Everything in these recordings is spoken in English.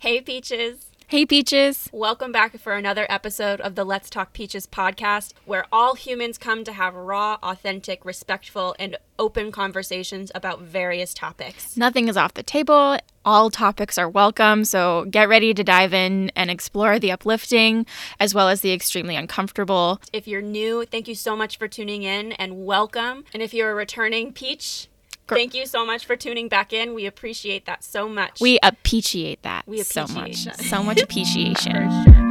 Hey, Peaches. Hey, Peaches. Welcome back for another episode of the Let's Talk Peaches podcast, where all humans come to have raw, authentic, respectful, and open conversations about various topics. Nothing is off the table. All topics are welcome, so get ready to dive in and explore the uplifting as well as the extremely uncomfortable. If you're new, thank you so much for tuning in and welcome. And if you're a returning Peach, thank you so much for tuning back in. We appreciate that so much. We appreciate that We so much. that. So much appreciation.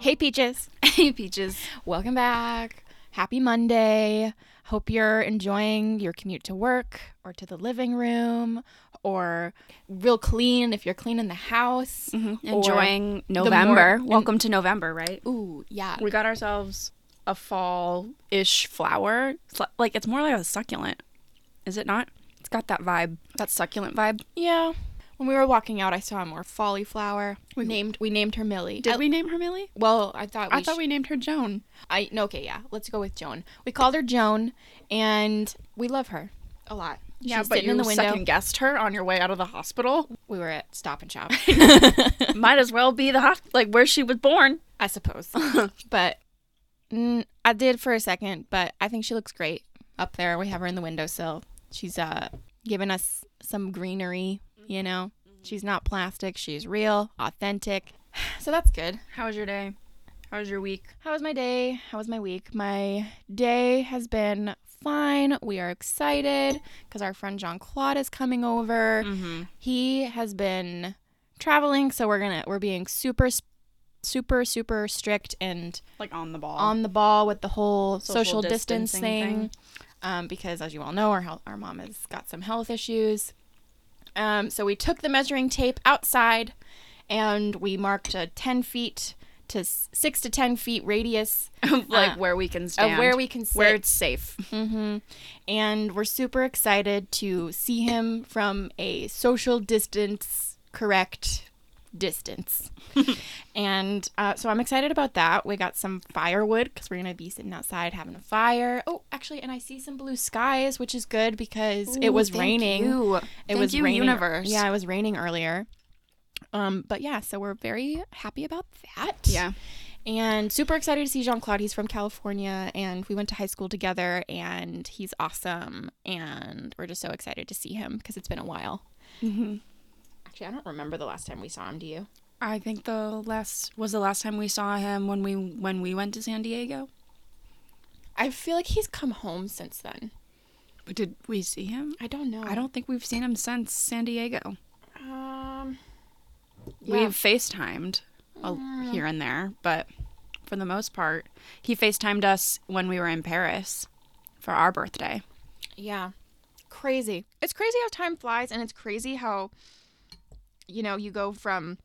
Hey, Peaches. Hey, Peaches. Welcome back. Happy Monday. Hope you're enjoying your commute to work or to the living room or real clean if you're cleaning the house. Mm-hmm. Enjoying the more- November. and- Welcome to November, right? Ooh, yeah. We got ourselves a fall ish flower. It's like, it's more like a succulent. Is it not? It's got that vibe, that succulent vibe. Yeah. When we were walking out, I saw a more folly flower. We named we named her Millie. Did I- we name her Millie? Well, I thought we I thought sh- we named her Joan. I no, okay, yeah. Let's go with Joan. We called her Joan, and we love her a lot. She's sitting in the window. second guessed her on your way out of the hospital. We were at Stop and Shop, Might as well be the like where she was born. I suppose. but mm, I did for a second, but I think she looks great up there. We have her in the windowsill. She's uh giving us some greenery, you know. She's not plastic. She's real, authentic. So that's good. How was your day? How was your week? How was my day? How was my week? My day has been fine. We are excited because our friend Jean Claude is coming over. Mm-hmm. He has been traveling, so we're gonna we're being super, super, super strict and Like on the ball. on the ball with the whole social, Social distancing thing. thing. Um, because as you all know, our health, our mom has got some health issues. Um, so we took the measuring tape outside, and we marked a ten feet to six to ten feet radius of like uh, where we can stand. of where we can sit. where it's safe. hmm And we're super excited to see him from a social distance correct distance. and uh, so I'm excited about that. We got some firewood because we're going to be sitting outside having a fire. Oh, actually, and I see some blue skies, which is good because it was raining. You. It Thank was you, raining. universe. Yeah, it was raining earlier. Um, but yeah, so we're very happy about that. Yeah. And super excited to see Jean Claude. He's from California and we went to high school together and he's awesome. And we're just so excited to see him because it's been a while. Mm-hmm. Actually, I don't remember the last time we saw him. Do you? I think the last was the last time we saw him when we when we went to San Diego. I feel like he's come home since then. But did we see him? I don't know. I don't think we've seen him since San Diego. Um, yeah. We've FaceTimed a, here and there, but for the most part, he FaceTimed us when we were in Paris for our birthday. Yeah. Crazy. It's crazy how time flies and it's crazy how you know, you go from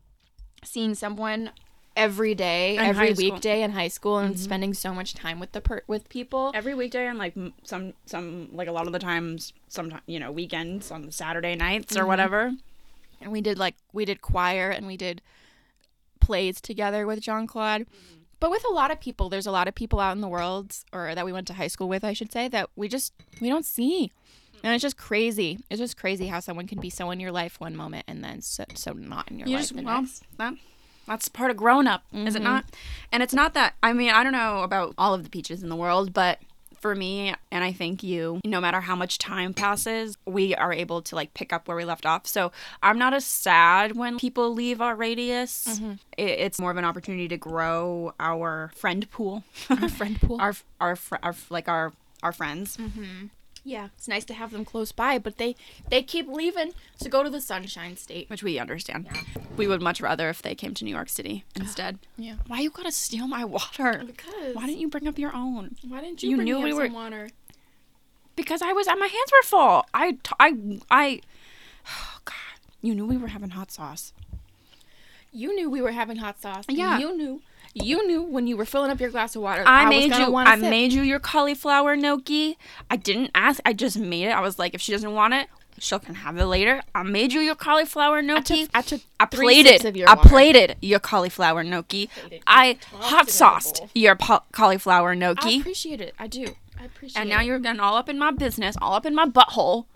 seeing someone every day, In every school. weekday in high school and mm-hmm. spending so much time with the per- with people. Every weekday and like some some like a lot of the times, sometimes you know weekends on Saturday nights or mm-hmm. whatever. And we did like we did choir and we did plays together with Jean Claude. Mm-hmm. But with a lot of people, there's a lot of people out in the world or that we went to high school with, I should say, that we just we don't see. Mm-hmm. And it's just crazy. It's just crazy how someone can be so in your life one moment and then so, so not in your You life just the well, next. that that's part of grown up, is it mm-hmm. not? And it's not that. I mean, I don't know about all of the peaches in the world, but for me, and I think you, no matter how much time passes, we are able to like pick up where we left off. So I'm not as sad when people leave our radius. Mm-hmm. It, it's more of an opportunity to grow our friend pool, Our friend pool. our our fr- our like our our friends. Mm-hmm. Yeah, it's nice to have them close by, but they they keep leaving to go to the Sunshine State. Which we understand. We would much rather if they came to New York City instead. Yeah. Why you gotta steal my water? Because Why didn't you bring up your own? Why didn't you you, bring knew me we up were- some water? Because I was, my hands were full. I, t- I, I, oh God. You knew we were having hot sauce. You knew we were having hot sauce. Yeah. You knew. You knew when you were filling up your glass of water. I, was made you, I sip. made you your cauliflower gnocchi. I didn't ask. I just made it. I was like, if she doesn't want it, she can have it later. I made you your cauliflower gnocchi. I took I three plated. of your I water. plated your cauliflower gnocchi. I it hot sauced your pa- cauliflower I appreciate it. I do. I appreciate it. and now you're getting all up in my business, all up in my butthole,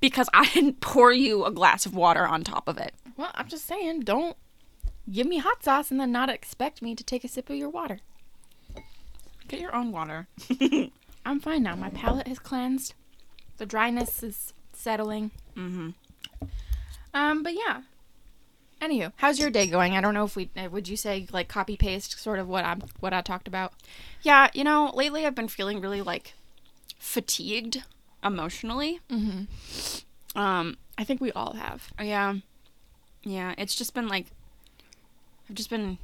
because I didn't pour you a glass of water on top of it. Well, I'm just saying, don't give me hot sauce and then not expect me to take a sip of your water. Get your own water. I'm fine now. My palate has cleansed. The dryness is settling. mm-hmm. Um, but yeah. Anywho, how's your day going? I don't know if we uh, would you say like copy paste sort of what I'm what I talked about. Yeah, you know, lately I've been feeling really like fatigued emotionally. Mm-hmm. Um, I think we all have. yeah, yeah. It's just been like I've just been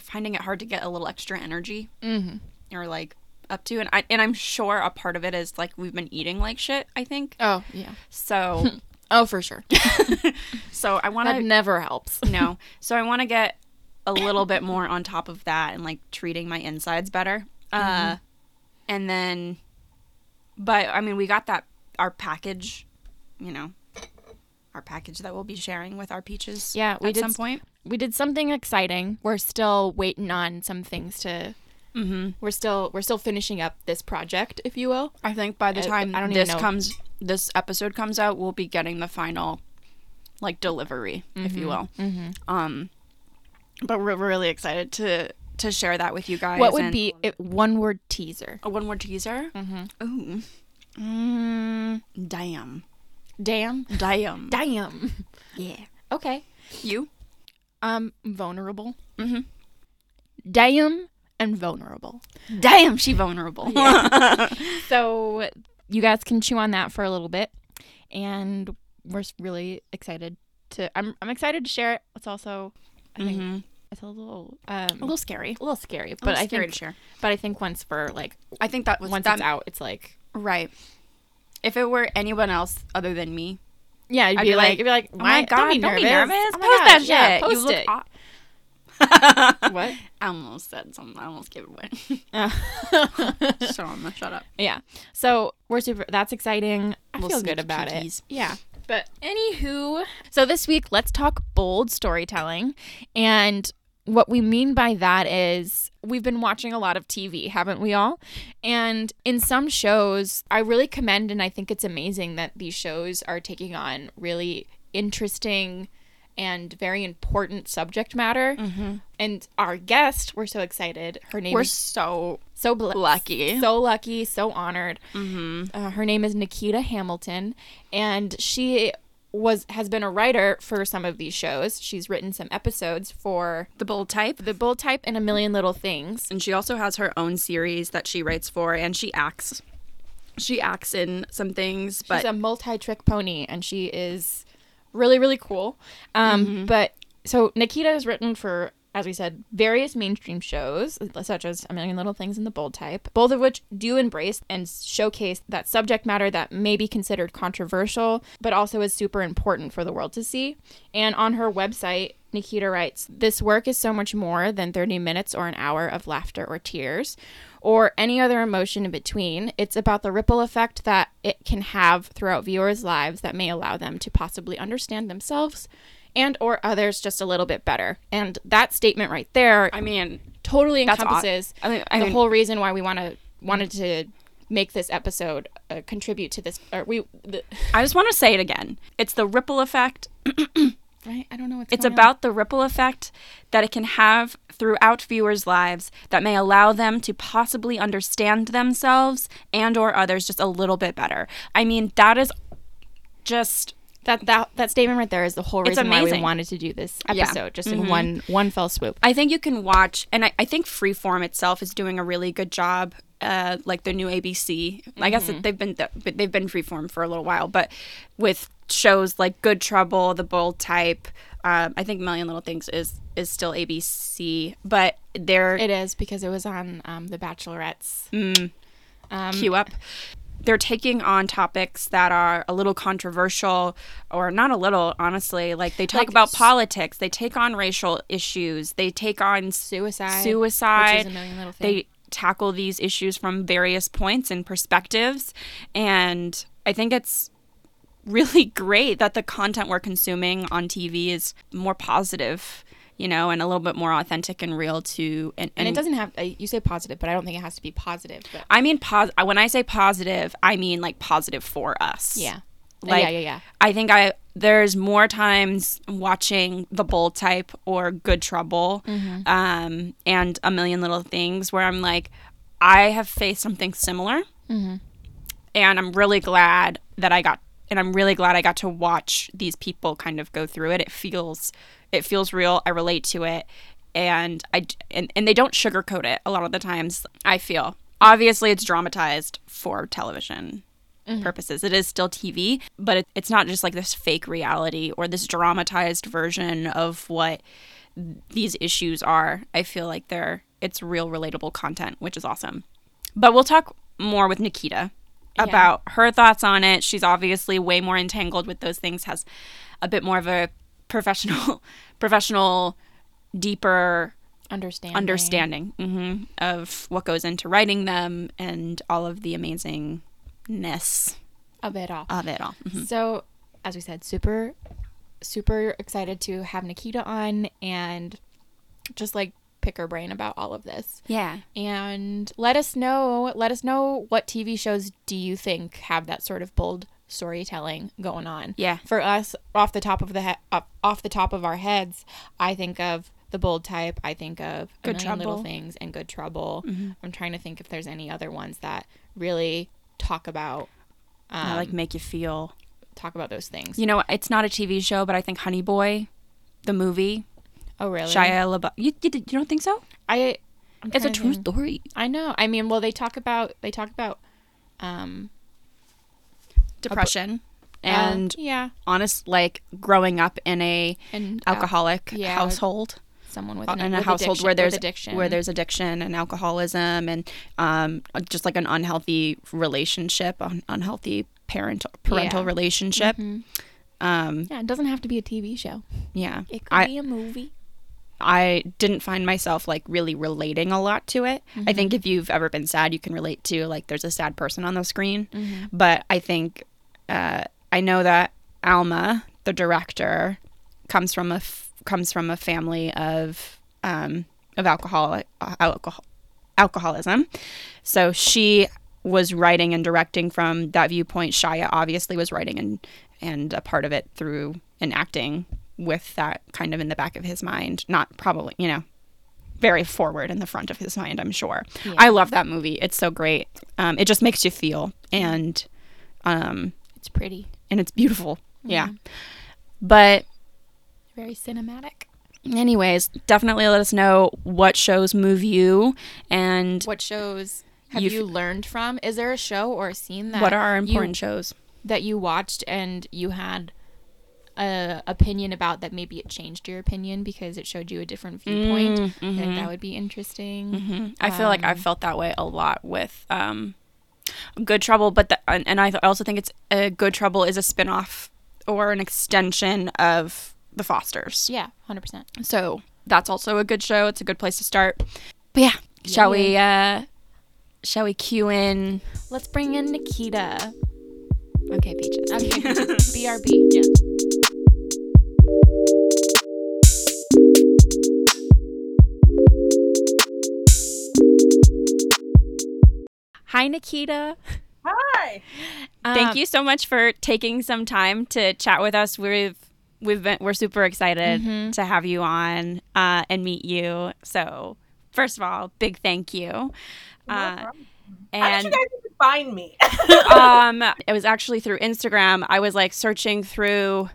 finding it hard to get a little extra energy Mm-hmm. or like up to, and I and I'm sure a part of it is like we've been eating like shit. I think Oh yeah. so. Oh for sure. so I want that to never helps. no. So I want to get a little bit more on top of that and like treating my insides better. Uh and then but I mean we got that our package, you know, our package that we'll be sharing with our peaches Yeah, we at did some point. We did something exciting. We're still waiting on some things to. Mhm. We're still we're still finishing up this project, if you will. I think by the time I don't this know. comes this episode comes out, we'll be getting the final like delivery, if you will. Mm-hmm. Um but we're we're really excited to to share that with you guys. What would be a one word teaser? a one word teaser? Mm-hmm. Ooh. Mm, damn. Damn. Damn. Damn. Yeah. Okay. You? Um, vulnerable. Mhm. Damn and vulnerable. Damn, she vulnerable. So you guys can chew on that for a little bit, and we're really excited to. I'm I'm excited to share it. It's also, I think Mhm. it's a little um A little scary. a little scary, But but I scary think to share. but I think once for like I think that was once that, it's out, it's like right. If it were anyone else other than me, yeah, you'd I'd be, be like, like, you'd be like, oh my god, don't be nervous. Oh my post gosh, that shit. yeah, you post look it. what? I almost said something. I almost gave it away. Uh, so I'm gonna shut up. yeah. So we're super. That's exciting. I Little feel good about it. Yeah. But anywho, so this week let's talk bold storytelling, and what we mean by that is we've been watching a lot of TV, haven't we all? And in some shows, I really commend and I think it's amazing that these shows are taking on really interesting and very important subject matter. And our guest, we're so excited. Her name We're is so so bl- lucky. so lucky, so honored. mm-hmm. Uh, her name is Nikita Hamilton, and she was has been a writer for some of these shows. She's written some episodes for The bold type. The Bold Type and A Million Little Things. And she also has her own series that she writes for, and she acts. She acts in some things, but She's a multi-trick pony, and she is really, really cool. Um, But so Nikita has written for, as we said, various mainstream shows, such as A Million Little Things and The Bold Type, both of which do embrace and showcase that subject matter that may be considered controversial, but also is super important for the world to see. And on her website, Nikita writes, This work is so much more than 30 minutes or an hour of laughter or tears or any other emotion in between. It's about the ripple effect that it can have throughout viewers' lives that may allow them to possibly understand themselves and or others just a little bit better. And that statement right there I mean, totally That's aw- encompasses I mean, I the mean- whole reason why we want to wanted to make this episode uh, contribute to this or we the, I just want to say it again. It's the ripple effect. right I don't know what's It's going on. about the ripple effect that it can have throughout viewers' lives that may allow them to possibly understand themselves and or others just a little bit better. I mean, that is just that that that statement right there is the whole reason why we wanted to do this Yeah. episode just in one one fell swoop. I think you can watch, and I, I think Freeform itself is doing a really good job. Uh, like the new ABC, I guess they've been but they've been Freeform for a little while, but with shows like Good Trouble, The Bold Type, um, I think Million Little Things is is still ABC, but they're It is because it was on um, the Bachelorette's Mm. um, queue up. They're taking on topics that are a little controversial, or not a little, honestly. Like they talk Like about politics, they take on racial issues, they take on suicide, suicide. which is a million little things. They tackle these issues from various points and perspectives. And I think it's really great that the content we're consuming on TV is more positive you know, and a little bit more authentic and real to and, And, it doesn't have. Uh, you say positive, but I don't think it has to be positive. But I mean pos- when I say positive, I mean like positive for us. yeah, Like, yeah, yeah, yeah. I think I there's more times watching The Bold Type or Good Trouble Mm-hmm. um, and A Million Little Things where I'm like, I have faced something similar, Mm-hmm. and I'm really glad that I got, and I'm really glad I got to watch these people kind of go through it. It feels, it feels real. I relate to it, and I and, and they don't sugarcoat it a lot of the times. I feel obviously it's dramatized for television mm-hmm. purposes. It is still TV, but it, it's not just like this fake reality or this dramatized version of what these issues are. I feel like they're it's real relatable content, which is awesome. But we'll talk more with Nikita about her thoughts on it. She's obviously way more entangled with those things, has a bit more of a professional professional deeper Understand. understanding hmm of what goes into writing them and all of the amazingness of it all. of it all. Mhm. So, as we said, super, super excited to have Nikita on and just like pick her brain about all of this. Yeah. And let us know. Let us know what TV shows do you think have that sort of bold storytelling going on. Yeah. For us, off the top of the he- off, off the top of our heads, I think of the bold type. I think of Good million little things and good trouble. I'm trying to think if there's any other ones that really talk about um, That, like make you feel. talk about those things. You know, it's not a TV show, but I think Honey Boy, the movie, Oh, really? Shia LaBeouf. You, you, you don't think so? I. It's a true think. story. I know. I mean, well, they talk about they talk about, um, Depression uh, and yeah, honest, like growing up in a and uh, alcoholic yeah. household. someone with uh, an, in a with household where there's addiction, where there's addiction and alcoholism and um, just like an unhealthy relationship, an unhealthy parent parental Yeah. Mm-hmm. relationship. Um, yeah, it doesn't have to be a TV show. yeah, It could I be a movie. I didn't find myself like really relating a lot to it. I think Mm-hmm. if you've ever been sad, you can relate to like there's a sad person on the screen. Mm-hmm. But I think uh, I know that Alma, the director, comes from a f- comes from a family of um, of alcoholic uh, alcohol alcoholism. So she was writing and directing from that viewpoint. Shia obviously was writing and and a part of it through and acting with that kind of in the back of his mind. Not probably, you know, very forward in the front of his mind. I'm sure. I love that movie. It's so great. Um, it just makes you feel and um, It's pretty, and it's beautiful. Mm-hmm. Yeah. But very cinematic. anyways, definitely let us know what shows move you and What shows have you learned from? Is there a show or a scene that what are you- important shows. that you watched and you had a opinion about that maybe it changed your opinion because it showed you a different viewpoint? Mm, I think that mm-hmm. would be interesting. Mm-hmm. I feel like I've um, felt that way a lot with um, Good Trouble, but the, and and I th- also think it's a Good Trouble is a spin-off or an extension of The Fosters. Yeah, hundred percent. So that's also a good show. It's a good place to start. But yeah, shall we uh shall we cue in Let's bring in Nikita. Okay, Peaches. Okay, BRB. Yeah. Hi, Nikita. Hi. Thank Um, you so much for taking some time to chat with us. We've we've been we're super excited Mm-hmm. to have you on uh, and meet you. So first of all, big thank you. Uh, How did you and guys even find me? um, it was actually through Instagram. I was like searching through,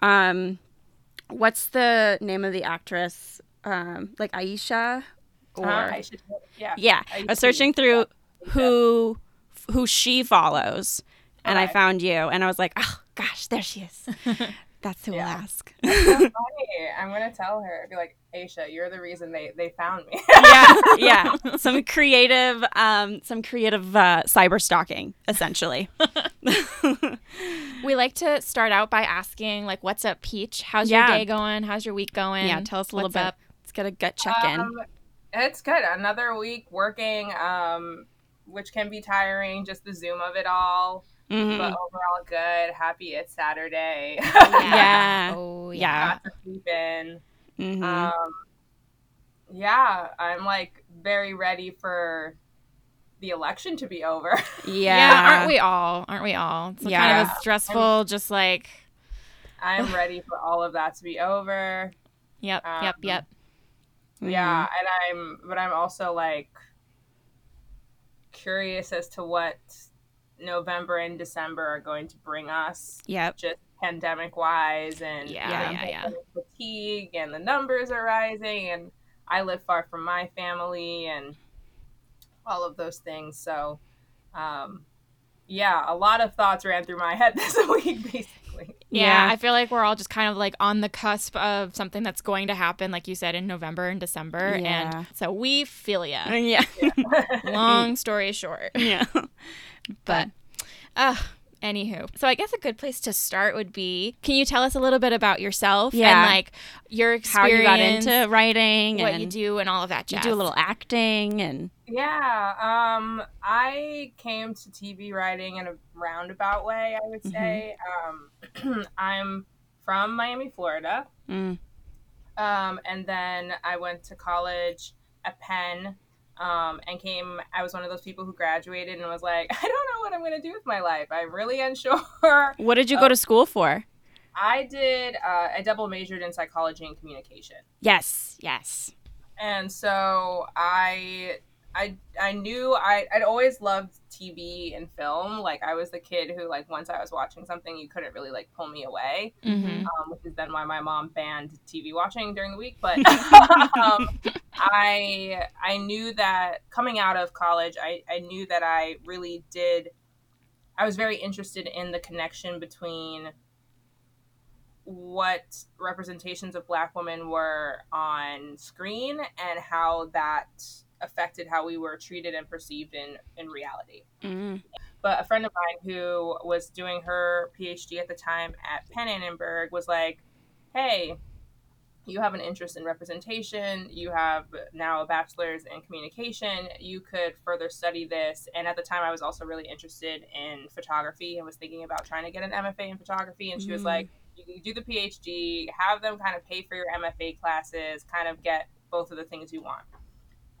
um, what's the name of the actress? Um, like Aisha, or Uh, I should, yeah. yeah, I was searching through who who she follows, and I found you, and I was like, oh gosh, there she is. That's who Yeah. I'll ask. Funny. I'm gonna tell her. I'd Be like, Aisha, you're the reason they they found me. yeah, yeah. Some creative, um, some creative uh, cyber stalking, essentially. We like to start out by asking, like, what's up, Peach? How's Yeah. your day going? How's your week going? yeah, tell us a little What's bit. up? Let's get a gut check in. Um, it's good. Another week working, um, which can be tiring. Just the zoom of it all, Mhm. but overall good. Happy it's Saturday. Yeah. Oh, Yeah. Got to sleep in. Mhm. Um, yeah, I'm like very ready for the election to be over. yeah. yeah. aren't we all? Aren't we all? It's kind of a stressful, just like, I'm ready for all of that to be over. yep, Um, yep, yep. Yeah, and I'm, but I'm also like curious as to what November and December are going to bring us, Yep. just pandemic wise, and Yeah, yeah, yeah. fatigue, and the numbers are rising, and I live far from my family, and all of those things. So, um, yeah, a lot of thoughts ran through my head this week, basically. Yeah, Yeah. I feel like we're all just kind of like on the cusp of something that's going to happen, like you said, in November and December. Yeah. And so we feel ya. Yeah. Long story short. yeah. But, uh, anywho. So I guess a good place to start would be can you tell us a little bit about yourself Yeah. and like your experience, How experience, you got into writing what and you do, and all of that you do a little acting and Yeah, um, I came to TV writing in a roundabout way, I would say. Um, I'm from Miami, Florida, mm, um, and then I went to college at Penn. Um, and came, I was one of those people who graduated and was like, I don't know what I'm going to do with my life. I'm really unsure. what did you go to school for? I did, uh, I double majored in psychology and communication. Yes. Yes. and so I I I knew I I'd always loved TV and film. Like I was the kid who like once I was watching something, you couldn't really like pull me away, Mhm. um, which is then why my mom banned TV watching during the week. But um, I I knew that coming out of college, I I knew that I really did. I was very interested in the connection between what representations of black women were on screen and how that affected how we were treated and perceived in in reality Mm, but a friend of mine who was doing her phd at the time at penn annenberg was like hey you have an interest in representation you have now a bachelor's in communication you could further study this. And at the time i was also really interested in photography and was thinking about trying to get an mfa in photography. And she was Mm. like you can do the phd have them kind of pay for your mfa classes kind of get both of the things you want.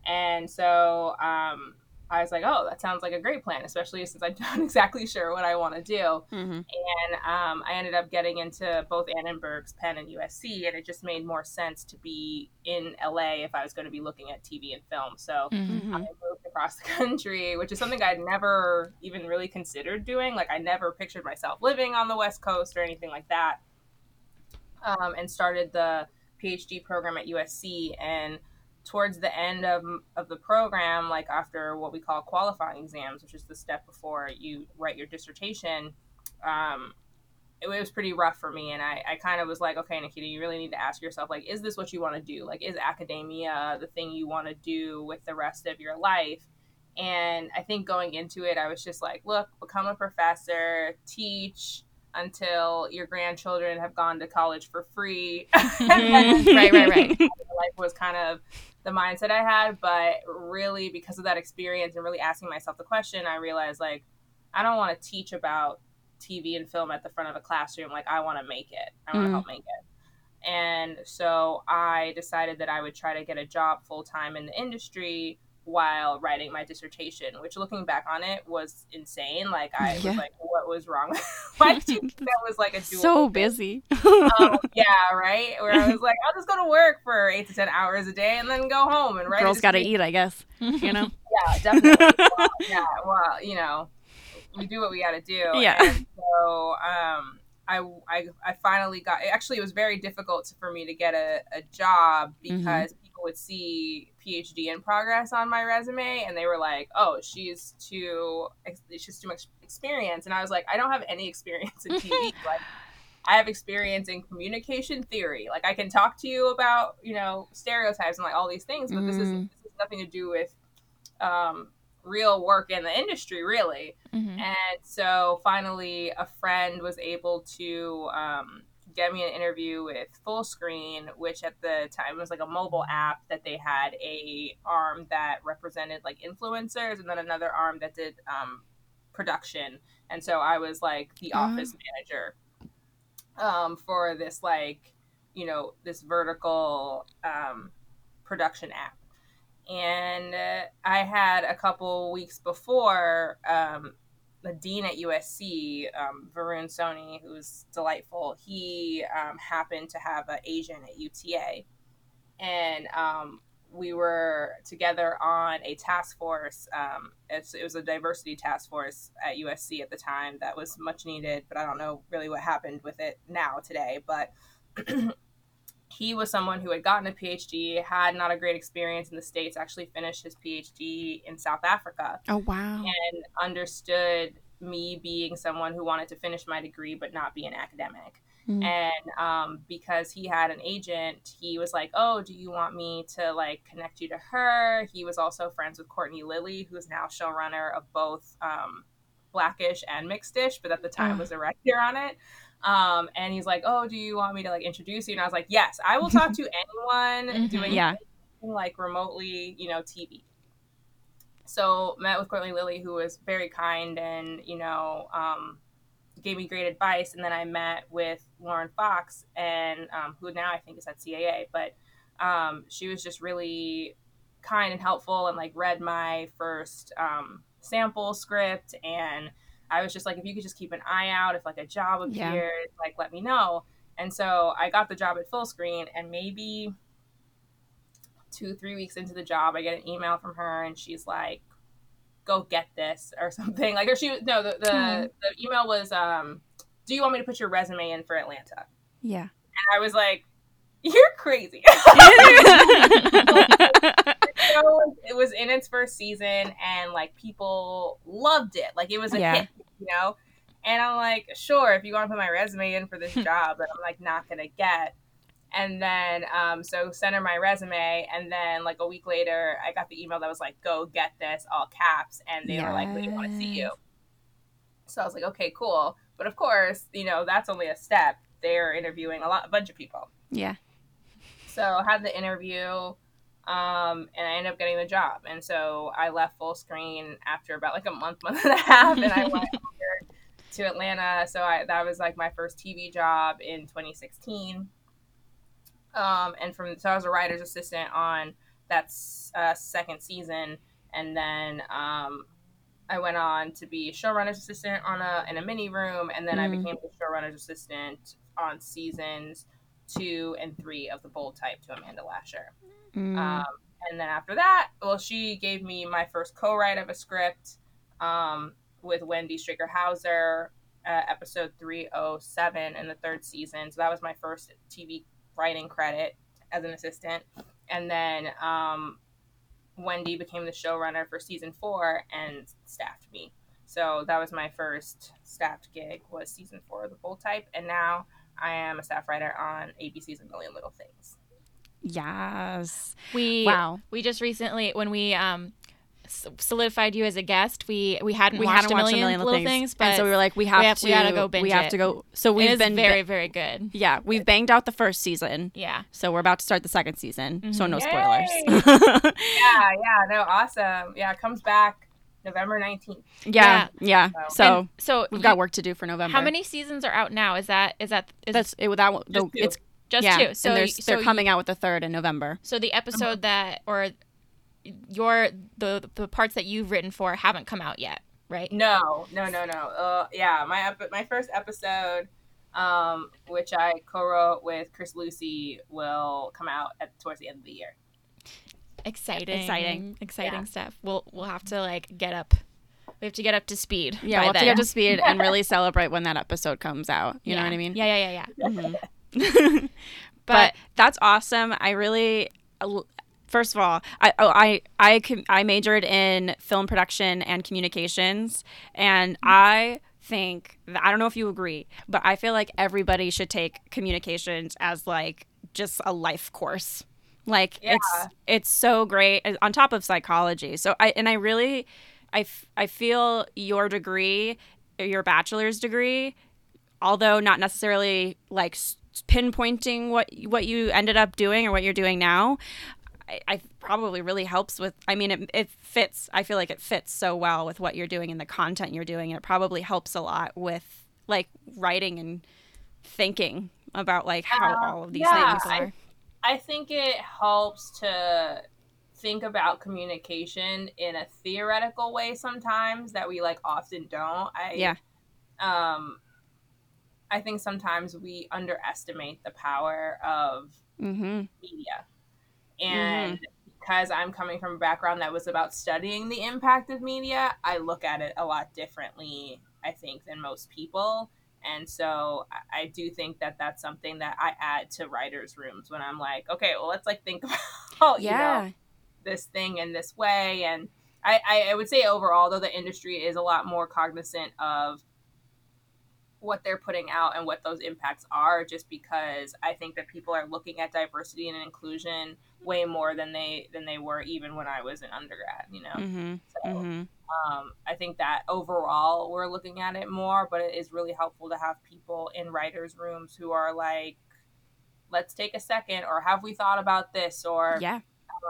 And so um, I was like, oh, that sounds like a great plan, especially since I'm not exactly sure what I want to do. mhm. And um, I ended up getting into both Annenberg's, Penn, and USC, and it just made more sense to be in LA if I was going to be looking at TV and film. So Mhm. Mhm. I moved across the country, which is something I'd never even really considered doing. Like I never pictured myself living on the West Coast or anything like that. Um, and started the PhD program at USC. And towards the end of, of the program, like after what we call qualifying exams, which is the step before you write your dissertation, um, it was pretty rough for me. And I, I kind of was like, okay, Nikita, you really need to ask yourself, like, is this what you want to do? Like, is academia the thing you want to do with the rest of your life? And I think going into it, I was just like, look, become a professor, teach until your grandchildren have gone to college for free. right, right, right. life was kind of the mindset I had. But really, because of that experience and really asking myself the question, I realized like, I don't want to teach about TV and film at the front of a classroom. Like, I want to make it, I want to Mm. help make it. And so I decided that I would try to get a job full time in the industry while writing my dissertation, which looking back on it was insane. Like I Yeah. was like, what was wrong? Why did you that was like a so thing? busy. um, yeah, right. Where I was like, I'll just go to work for eight to ten hours a day and then go home and write. Girls got to eat, I guess. You know. Yeah, definitely. well, yeah, well, you know, we do what we got to do. Yeah. And so, um, I, I, I finally got. Actually, it was very difficult for me to get a, a job because people would see PhD in progress on my resume and they were like, "Oh, she's too, she's too much experience," and I was like, "I don't have any experience in TV. like, I have experience in communication theory. Like, I can talk to you about, you know, stereotypes and like all these things, but this is Mm. this has nothing to do with." um, real work in the industry, really. Mhm. And so finally, a friend was able to um, get me an interview with Fullscreen, which at the time was like a mobile app that they had a arm that represented like influencers, and then another arm that did um, production. And so I was like the Oh. office manager um, for this like you know, this vertical um, production app. And uh, I had a couple weeks before um, the dean at USC, um, Varun Soni, who's delightful. He um, happened to have an agent at UTA, and um, we were together on a task force. Um, it was a diversity task force at USC at the time that was much needed, but I don't know really what happened with it now today. But he was someone who had gotten a PhD, had not a great experience in the States, actually finished his PhD in South Africa. Oh, wow. And understood me being someone who wanted to finish my degree but not be an academic. Mm-hmm. And um, because he had an agent, he was like, "Oh, do you want me to like connect you to her?" He was also friends with Courtney Lilly, who is now showrunner of both um, Blackish and Mixed-ish, but at the time was a writer on it. Um, and he's like, "Oh, do you want me to like introduce you?" And I was like, "Yes, I will talk to anyone mm-hmm. doing yeah. like remotely, you know, TV." So met with Courtney Lilly, who was very kind and you know um, gave me great advice. And then I met with Lauren Fox, and um, who now I think is at CAA, but um, she was just really kind and helpful, and like read my first um, sample script and I was just like, if you could just keep an eye out, if like a job appears, yeah. like let me know. And so I got the job at Fullscreen, and maybe two, three weeks into the job, I get an email from her, and she's like, "Go get this" or something. Like, or she no, the the, mm. the email was, um, "Do you want me to put your resume in for Atlanta?" Yeah, and I was like, "You're crazy." it was in its first season and like people loved it. Like it was a yeah. hit, you know? And I'm like, sure, if you want to put my resume in for this job that I'm like not gonna get. And then um, so sent her my resume and then like a week later I got the email that was like, go get this, all caps, and they yes. were like, We want to see you. So I was like, okay, cool. But of course, you know, that's only a step. They're interviewing a lot a bunch of people. Yeah. So had the interview um, and I ended up getting the job. And so I left Fullscreen after about like a month, month and a half, and I went to Atlanta. So I, that was like my first TV job in 2016. Um, and from so I was a writer's assistant on that uh, second season, and then um, I went on to be showrunner's assistant on a in a mini room, and then mm. I became the showrunner's assistant on seasons two and three of the Bold Type to Amanda Lasher. Mm. Um, and then after that, well, she gave me my first co-write of a script um, with Wendy Straker Hauser, uh, episode 307 in the third season. So that was my first TV writing credit as an assistant. And then um, Wendy became the showrunner for season four and staffed me. So that was my first staffed gig was season four of the Bold Type. And now I am a staff writer on ABC's A Million Little Things. Yes. We wow. We just recently when we um solidified you as a guest. We we hadn't we watched, hadn't a, million a million little things, things but and so we were like, we have, we have to, we gotta go binge We have it. to go. So we've been very very good. Yeah, we've banged out the first season. Yeah. So we're about to start the second season. Mm-hmm. So no Yay! spoilers. yeah, yeah, no, awesome. Yeah, it comes back November 19th. Yeah, yeah. So, so, so we've got work to do for November. How many seasons are out now? Is that is that is that's it, that the, it's just yeah, two. So and they're coming out with the third in November. So the episode that or your the the parts that you've written for haven't come out yet, right? No, no, no, no. Uh, yeah, my ep- my first episode, um, which I co-wrote with Chris Lucy, will come out at towards the end of the year. Exciting, exciting, exciting yeah. stuff. We'll we'll have to like get up. We have to get up to speed. Yeah, we'll have to get up to speed and really celebrate when that episode comes out. You yeah. know what I mean? Yeah, yeah, yeah, yeah. Mm-hmm. but, but that's awesome. I really first of all, I oh, I I I majored in film production and communications, and mm-hmm. I think that, I don't know if you agree, but I feel like everybody should take communications as like just a life course. Like yeah. it's it's so great on top of psychology. So I and I really I, f- I feel your degree, your bachelor's degree, although not necessarily like pinpointing what what you ended up doing or what you're doing now I, I probably really helps with i mean it, it fits i feel like it fits so well with what you're doing and the content you're doing and it probably helps a lot with like writing and thinking about like how Uh, all of these yeah, things I- are? I think it helps to think about communication in a theoretical way sometimes that we like often don't. I Yeah. um I think sometimes we underestimate the power of mm-hmm. media. And because I'm coming from a background that was about studying the impact of media, I look at it a lot differently, I think, than most people. And so I- I do think that that's something that I add to writers' rooms when I'm like, okay, well, let's like think about, you know, Yeah. this thing in this way. And I, I, I would say overall, though, the industry is a lot more cognizant of what they're putting out and what those impacts are, just because I think that people are looking at diversity and inclusion way more than they than they were even when I was an undergrad. You know, Mm-hmm. so Mm-hmm. um, I think that overall we're looking at it more, but it is really helpful to have people in writers' rooms who are like, let's take a second, or have we thought about this, or Yeah.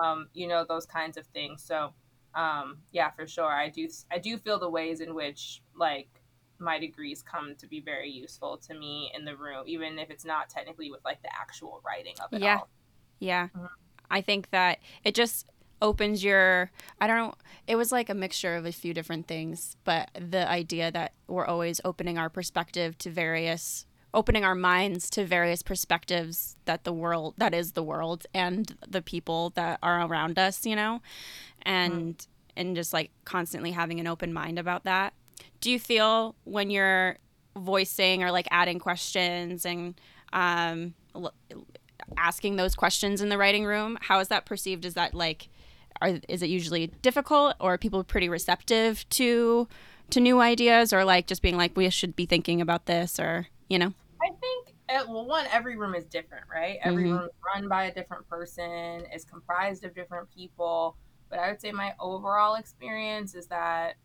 um, you know those kinds of things. So um, yeah, for sure, I do I do feel the ways in which like my degrees come to be very useful to me in the room, even if it's not technically with like the actual writing of it Yeah. all. Yeah. Mhm. I think that it just opens your I don't know, it was like a mixture of a few different things, but the idea that we're always opening our perspective to various opening our minds to various perspectives that the world that is the world and the people that are around us, you know? And and just like constantly having an open mind about that. Do you feel when you're voicing or like adding questions and um l- asking those questions in the writing room how is that perceived is that like are, is it usually difficult or are people pretty receptive to to new ideas or like just being like we should be thinking about this or you know I think, uh, well, one, every room is different, right? Every Mhm. room is run by a different person, is comprised of different people. But I would say my overall experience is that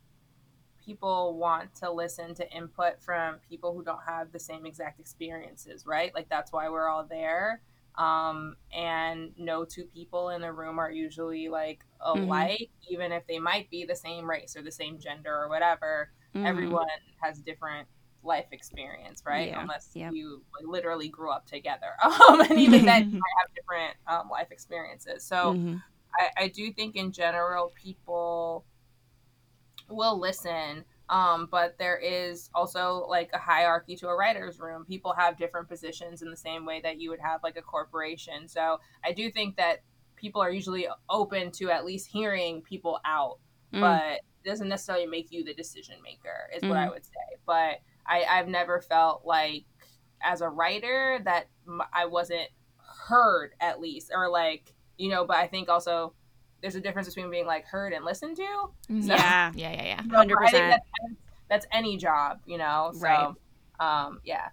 people want to listen to input from people who don't have the same exact experiences, right? Like that's why we're all there. Um, and no two people in the room are usually like alike, even if they might be the same race or the same gender or whatever Mhm. everyone has different life experience, right? Yeah, Unless yep. you like, literally grew up together. Um, and even then, you might have different um, life experiences. So Mhm. I, I do think in general, people will listen. Um, but there is also like a hierarchy to a writer's room. People have different positions in the same way that you would have like a corporation. So I do think that people are usually open to at least hearing people out Mm. but it doesn't necessarily make you the decision maker is what i Mhm. would say but I, i've never felt like as a writer that I wasn't heard at least or like you know but i think also there's a difference between being like heard and listened to Mhm. yeah Yeah, yeah, yeah. So I think 100%. that's, that's any job you know so Right. um yeah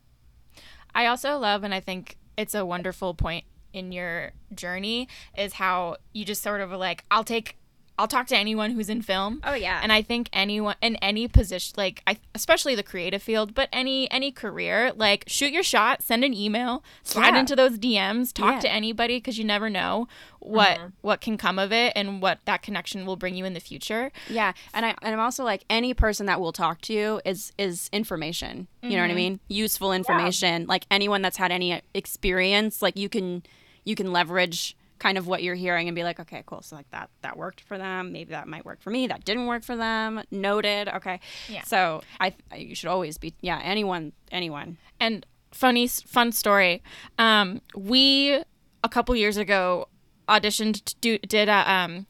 I also love, and I think it's a wonderful point in your journey, is how you just sort of like, I'll take, I'll talk to anyone who's in film. oh yeah And I think anyone in any position, like I, especially the creative field, but any any career, like shoot your shot, send an email, slide Yeah. into those DMs, talk Yeah. to anybody because you never know what Mhm. what can come of it and what that connection will bring you in the future. Yeah, and I and I'm also like any person that will talk to you is is information. You know what I Mhm. mean? Useful information. Like anyone that's had any experience, like you can you can leverage kind of what you're hearing and be like, okay, cool. So like that that worked for them. Maybe that might work for me. That didn't work for them. Noted. Okay. Yeah. So I you should always be yeah anyone anyone. And funny fun story. Um, we a couple years ago auditioned to do did a um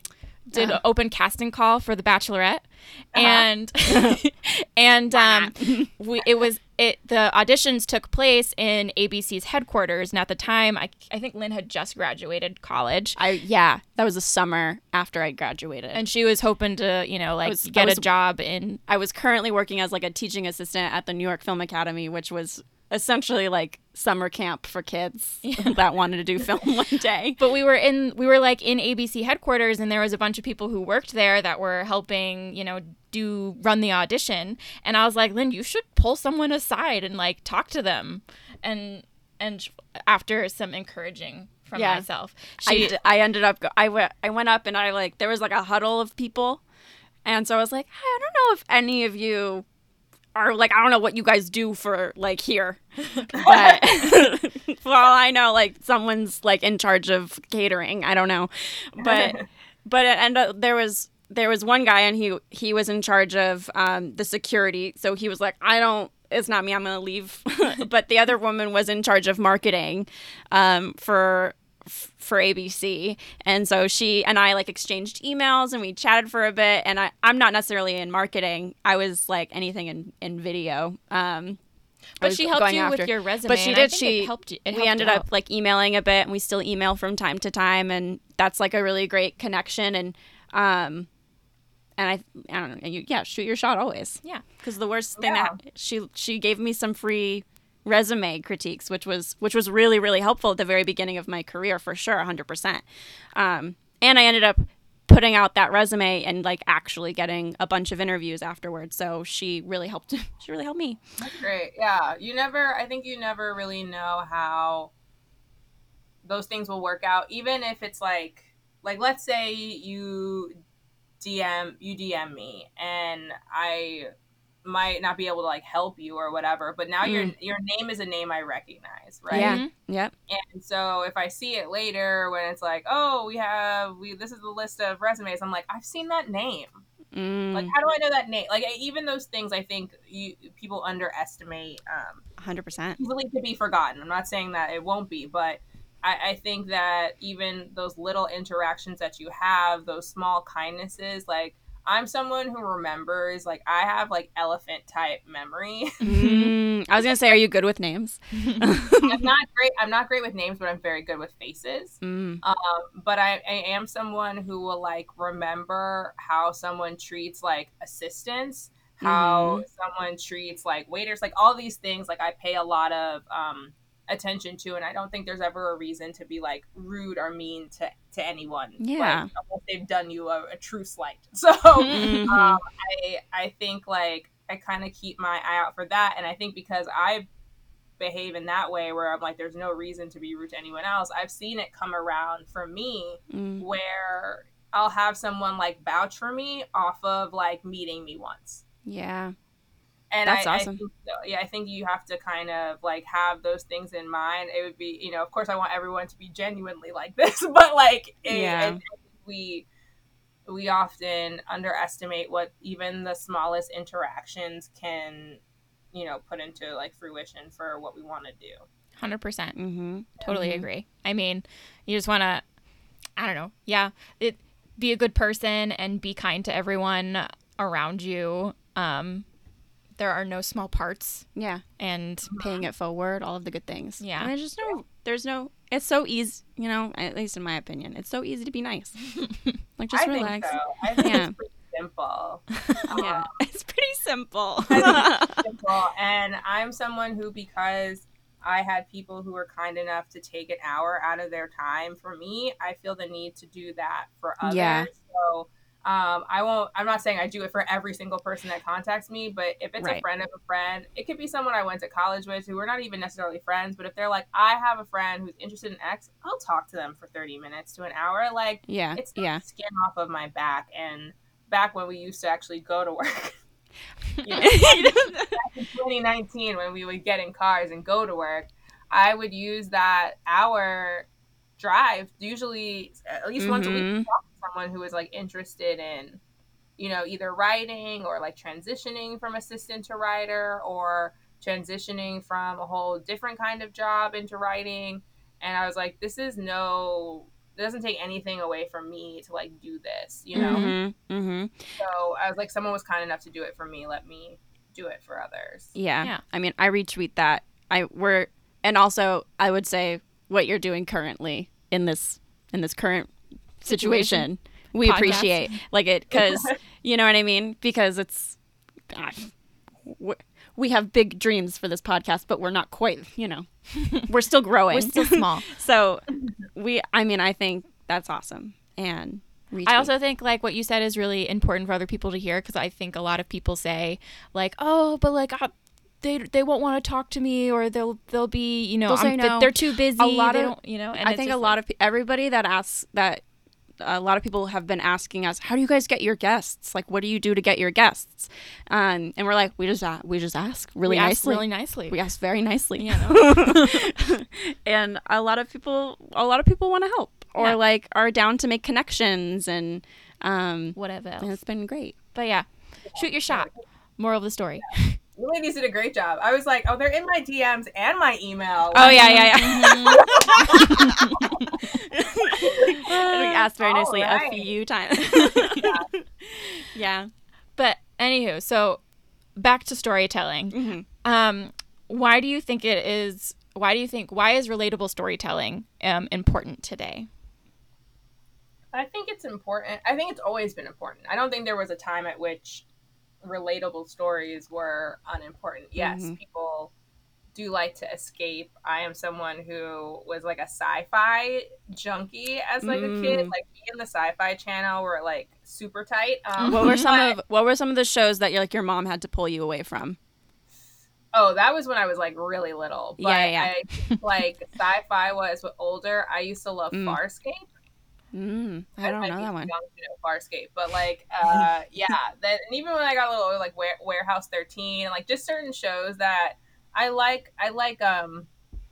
did an open casting call for The Bachelorette, and and um, we, it was it the auditions took place in ABC's headquarters, and at the time, I I think Lynn had just graduated college, I yeah that was the summer after I graduated. and she was hoping to you know like was- get was- a job in I was currently working as like a teaching assistant at the New York Film Academy, which was essentially like summer camp for kids that wanted to do film one day. but we were in we were like in ABC headquarters and there was a bunch of people who worked there that were helping, you know, do run the audition and I was like, "Lynn, you should pull someone aside and like talk to them." And and after some encouraging from Yeah. myself, I, she d- I ended up go- I went I went up and I like there was like a huddle of people, and so I was like I don't know if any of you are like I don't know what you guys do for like here, but for all I know, like someone's like in charge of catering. I don't know, but but it ended up there was there was one guy and he he was in charge of um, the security. So he was like, I don't. It's not me. I'm gonna leave. but the other woman was in charge of marketing um, for for ABC. And so she and I like exchanged emails and we chatted for a bit. And I, I'm not necessarily in marketing. I was like anything in, in video. Um, But she helped you after. with your resume. But she did. She it helped you. It we helped ended you up like emailing a bit, and we still email from time to time, and that's like a really great connection. And um, and I I don't know. You, yeah, shoot your shot always. Yeah. Because the worst thing Yeah. that she she gave me some free resume critiques, which was which was really really helpful at the very beginning of my career for sure, hundred percent. Um, and I ended up putting out that resume and like actually getting a bunch of interviews afterwards. So she really helped. She really helped me. That's great. Yeah. You never, I think you never really know how those things will work out. Even if it's like, like, let's say you DM, you DM me and I might not be able to like help you or whatever, but now your, your name is a name I recognize, right? Yeah. Mhm. Yep. And so if I see it later when it's like, oh, we have, we, this is the list of resumes, I'm like, I've seen that name. Mm, Like, how do I know that name? Like, even those things, I think you people underestimate. Um, hundred percent. easily to be forgotten. I'm not saying that it won't be, but I, I think that even those little interactions that you have, those small kindnesses, like I'm someone who remembers, like I have like elephant type memory. Mm, I was gonna say, are you good with names? I'm not great. I'm not great with names, but I'm very good with faces. Mm, Um, but I, I am someone who will like remember how someone treats like assistants, how someone treats like waiters, like all these things. Like I pay a lot of um, attention to, and I don't think there's ever a reason to be like rude or mean to to anyone. Yeah. like, unless they've done you a, a true slight. So Mhm. um, I I think like I kind of keep my eye out for that, and I think because I behave in that way where I'm like, there's no reason to be rude to anyone else. I've seen it come around for me mm, where I'll have someone like vouch for me off of like meeting me once. yeah. And That's I, awesome. I think, yeah, I think you have to kind of like have those things in mind. It would be, you know, of course, I want everyone to be genuinely like this, but like, Yeah. and we we often underestimate what even the smallest interactions can, you know, put into like fruition for what we want to do. Hundred percent. Mm-hmm. Totally Mhm. agree. I mean, you just want to, I don't know. Yeah, it be a good person and be kind to everyone around you. Um, there are no small parts, Yeah. and Paying it forward, all of the good things. Yeah. And there's just no. There's no. It's so easy. You know, at least in my opinion, it's so easy to be nice. like just I relax. think so. I think Yeah. it's pretty simple. Yeah. Um, it's pretty simple. simple. And I'm someone who, because I had people who were kind enough to take an hour out of their time for me, I feel the need to do that for others. Yeah. So um, I won't, I'm not saying I do it for every single person that contacts me, but if it's a friend of a friend, it could be someone I went to college with who we're not even necessarily friends, but if they're like, I have a friend who's interested in X, I'll talk to them for 30 minutes to an hour. Like, yeah. it's Yeah. skin off of my back. And back when we used to actually go to work. you know, back in 2019 when we would get in cars and go to work, I would use that hour drive usually at least once a week to talk to someone who is like interested in you know either writing or like transitioning from assistant to writer or transitioning from a whole different kind of job into writing and i was like this is no it doesn't take anything away from me to like do this you know Mm-hmm. Mm-hmm. so I was like, someone was kind enough to do it for me. Let me do it for others. Yeah. Yeah. I mean, I retweet that. I we're and also I would say what you're doing currently in this in this current situation, mm-hmm. we Podcast. appreciate like it because you know what I mean because it's God, we- we have big dreams for this podcast, but we're not quite. You know, we're still growing. we're still small. so we. I mean, I think that's awesome and. I also think like what you said is really important for other people to hear because I think a lot of people say like, oh, but like I, they they won't want to talk to me or they'll they'll be you know They'll say I'm- that no. they're too busy. A lot of- you know. And I think a lot like- of everybody that asks that a lot of people have been asking us, "How do you guys get your guests? Like, what do you do to get your guests?" Um, and we're like, "We just a- we just ask really We asked nicely. really nicely. we ask very nicely." Yeah, and a lot of people, a lot of people want to help or Yeah. like are down to make connections, and um, whatever. and it's been great. But yeah, shoot your shot. Moral of the story. You ladies did a great job. I was like, oh, they're in my DMs and my email. Oh yeah, yeah, yeah. Mm-hmm. we asked very nicely right. a few times. yeah. But anywho, so back to storytelling. Mhm. Um, why do you think it is? Why do you think why is relatable storytelling um, important today? I think it's important. I think it's always been important. I don't think there was a time at which relatable stories were unimportant. Yes, Mhm. people do like to escape. I am someone who was like a sci-fi junkie as like a kid. Mm. Like me and the sci-fi channel were like super tight. Um, What were some but- of what were some of the shows that you're like your mom had to pull you away from? Oh, that was when I was like really little. But Yeah, yeah, I, like sci-fi was but older. I used to love Mm. Farscape. Mm, I don't might know be that one. young to know Farscape, but like, uh, yeah. That and even when I got a little older, like Ware- Warehouse 13, and like just certain shows that I like. I like um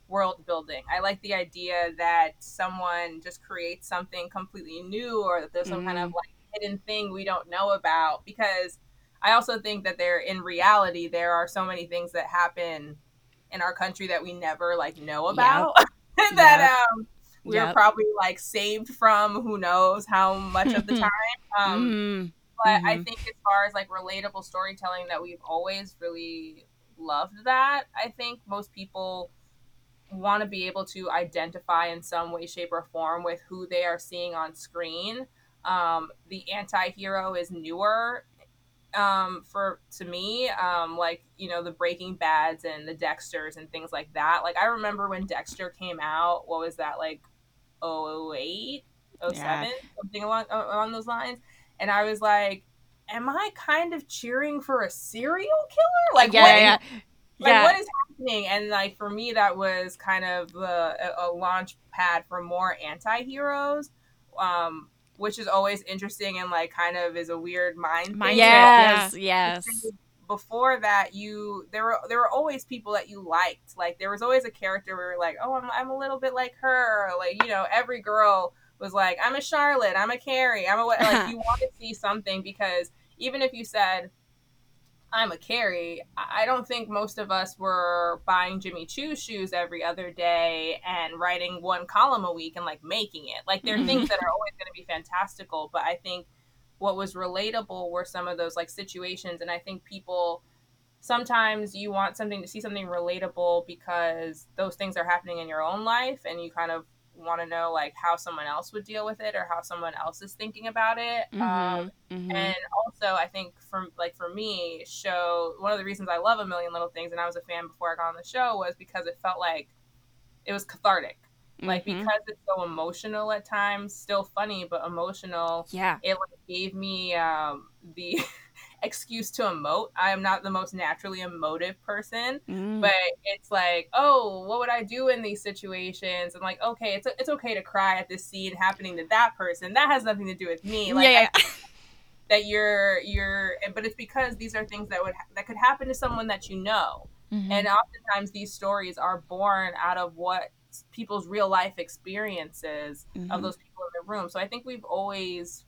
world building. I like the idea that someone just creates something completely new, or that there's some kind of Mm. like hidden thing we don't know about. Because I also think that there, in reality, there are so many things that happen in our country that we never like know about. that um we were Yep. probably like saved from who knows how much of the time. Um, Mm, but I Mhm. think as far as like relatable storytelling, that we've always really loved that. I think most people want to be able to identify in some way, shape, or form with who they are seeing on screen. Um, the anti-hero is newer um for to me um like you know the breaking bads and the dexters and things like that like i remember when dexter came out what was that like 08 07 Yeah. something along along those lines and i was like am i kind of cheering for a serial killer like yeah, what yeah, like Yeah. what is happening and like for me that was kind of the a, a launch pad for more anti-heroes um which is always interesting and like kind of is a weird mind thing. Yes, yes. before that you there were there were always people that you liked like there was always a character where you're like oh I'm, I'm a little bit like her like you know every girl was like i'm a charlotte i'm a carrie i'm a what like you want to see something because even if you said i'm a carrie, i don't think most of us were buying jimmy choo shoes every other day and writing one column a week and like making it. Like there are things that are always going to be fantastical but i think what was relatable were some of those like situations and i think people sometimes you want something to see something relatable because those things are happening in your own life and you kind of want to know like how someone else would deal with it or how someone else is thinking about it um, Mhm, mhm. and also i think for like for me show one of the reasons i love a million little things and i was a fan before i got on the show was because it felt like it was cathartic like Mhm. because it's so emotional at times still funny but emotional yeah. it like gave me um, the excuse to emote. I am not the most naturally emotive person, Mm. but it's like, oh, what would I do in these situations? I'm like, okay, it's it's okay to cry at this scene happening to that person. That has nothing to do with me. Like, yeah. I- that you're you're, but it's because these are things that would that could happen to someone that you know, Mhm. and oftentimes these stories are born out of what people's real life experiences of Mhm. those people in the room. So I think we've always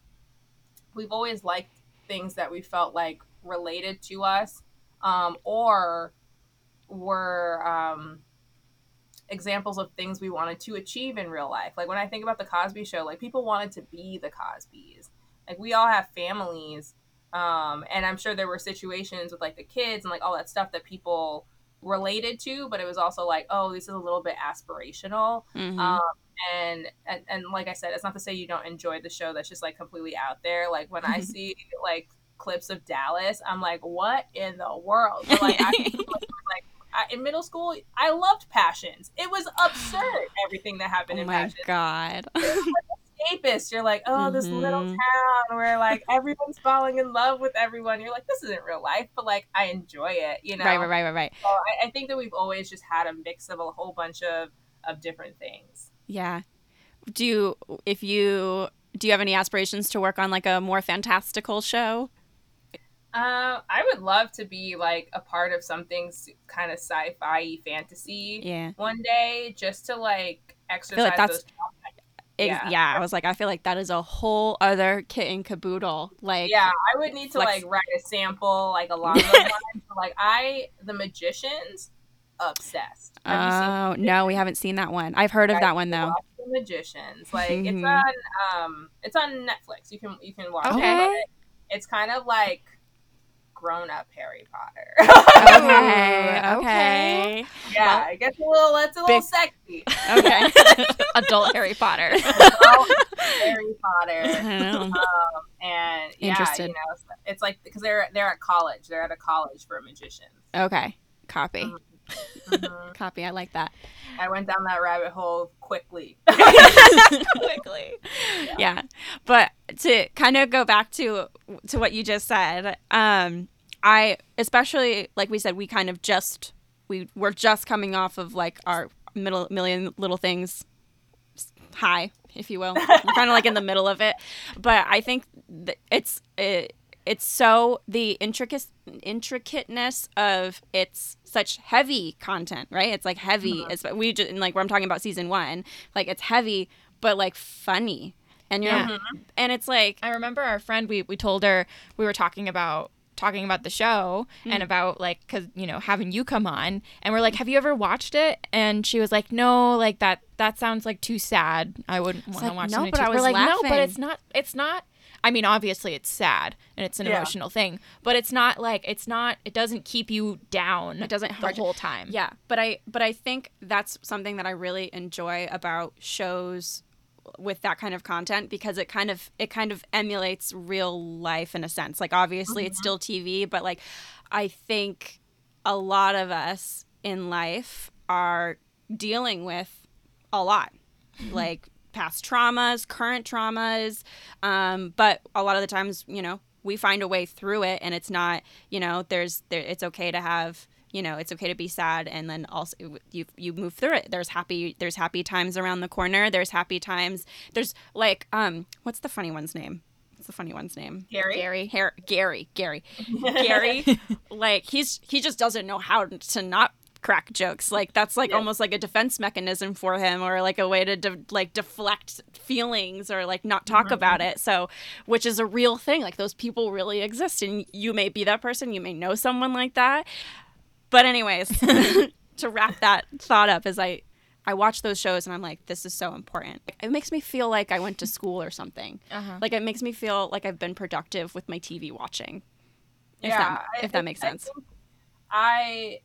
we've always liked things that we felt like related to us um, or were um, examples of things we wanted to achieve in real life. Like when I think about the Cosby show, like people wanted to be the Cosbys. Like we all have families um, and I'm sure there were situations with like the kids and like all that stuff that people related to, but it was also like, oh, this is a little bit aspirational. Mhm. Um, and, and and like I said, it's not to say you don't enjoy the show that's just like completely out there. Like when I see like clips of Dallas, I'm like, what in the world? But, like, I, like I, in middle school, I loved Passions. It was absurd everything that happened oh in my Passions. god. Escapist. You're like, oh, this little Mhm. town where like everyone's falling in love with everyone. You're like, this isn't real life, but like I enjoy it. You know, Right, right, right, right, right. So I, I think that we've always just had a mix of a whole bunch of of different things. Yeah. Do you, if you do you have any aspirations to work on like a more fantastical show? Uh, I would love to be like a part of something kind of sci-fi fantasy Yeah. one day, just to like exercise that's- those. Yeah. yeah. I was like, I feel like that is a whole other kit and caboodle. Like, Yeah, I would need to Flex- like write a sample like along those lines. But, like I, the magicians, obsessed. Have you seen oh no, we haven't seen that one. I've heard of that one though. The magicians. Like it's Mhm. on um it's on Netflix. You can you can watch Okay. it. It's kind of like grown up Harry Potter. Okay, okay, yeah, it gets a little it's a little Big- sexy. okay. Adult Harry Potter. Harry Potter. Oh, And yeah, you know, it's, it's like because they're they're at college. They're at a college for magicians. okay, copy, Mhm. copy. I like that. I went down that rabbit hole quickly. quickly. Yeah. But to kind of go back to to what you just said, um I especially like we said we kind of just we we're just coming off of like our middle million little things high, if you will. we're kind of like in the middle of it. But I think it's it, it's so the intricate intricateness of it's such heavy content, right? It's like heavy. Uh-huh. It's we just like where I'm talking about season one, like it's heavy but like funny, and you're Yeah. Mm-hmm. and it's like I remember our friend. We we told her we were talking about talking about the show and mm. about like because you know having you come on and we're like mm. have you ever watched it and she was like no like that that sounds like too sad i wouldn't want to like, watch no, but too I we're was like no but it's not it's not i mean obviously it's sad and it's an Yeah. emotional thing but it's not like it's not it doesn't keep you down It doesn't the whole time Yeah, but I but I think that's something that I really enjoy about shows with that kind of content because it kind of it kind of emulates real life in a sense. Like obviously it's mm-hmm. still TV, but like I think a lot of us in life are dealing with a lot. like past traumas, current traumas, um, but a lot of the times, you know, we find a way through it, and it's not, you know, there's there. It's okay to have, you know, it's okay to be sad, and then also you you move through it. There's happy there's happy times around the corner. There's happy times. There's like um, what's the funny one's name? What's the funny one's name? Gary. gary Har- Gary, Gary, Gary, like he's he just doesn't know how to not crack jokes. Like that's like Yeah. almost like a defense mechanism for him, or like a way to de- like deflect feelings or like not talk about it. So, which is a real thing. Like those people really exist, and you may be that person. You may know someone like that. But anyways, to wrap that thought up, is I I watch those shows and I'm like, this is so important. It makes me feel like I went to school or something. uh-huh. Like it makes me feel like I've been productive with my TV watching. If yeah, that, I if that makes I sense. I,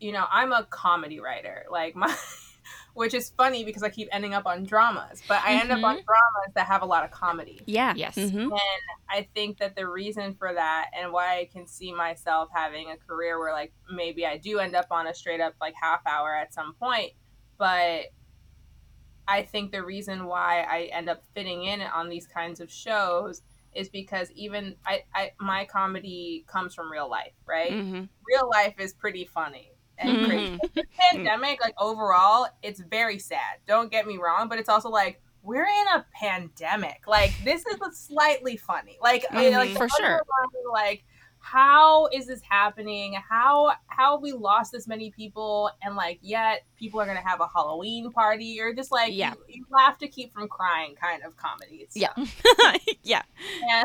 you know, I'm a comedy writer. Like my, which is funny because I keep ending up on dramas, but I end up on dramas that have a lot of comedy. Yeah. Yes. Mhm. I think that the reason for that and why I can see myself having a career where like maybe I do end up on a straight up like half hour at some point, but I think the reason why I end up fitting in on these kinds of shows is because even I, I my comedy comes from real life, right? Mhm. Real life is pretty funny and Mhm. crazy. The pandemic, like overall, it's very sad. Don't get me wrong, but it's also like we're in a pandemic. Like this is what's slightly funny. Like I- like the for sure. underlying, Like how is this happening? How how have we lost this many people? And like yet people are gonna have a Halloween party or just like Yeah. you, you laugh to keep from crying kind of comedy. Yeah. yeah. And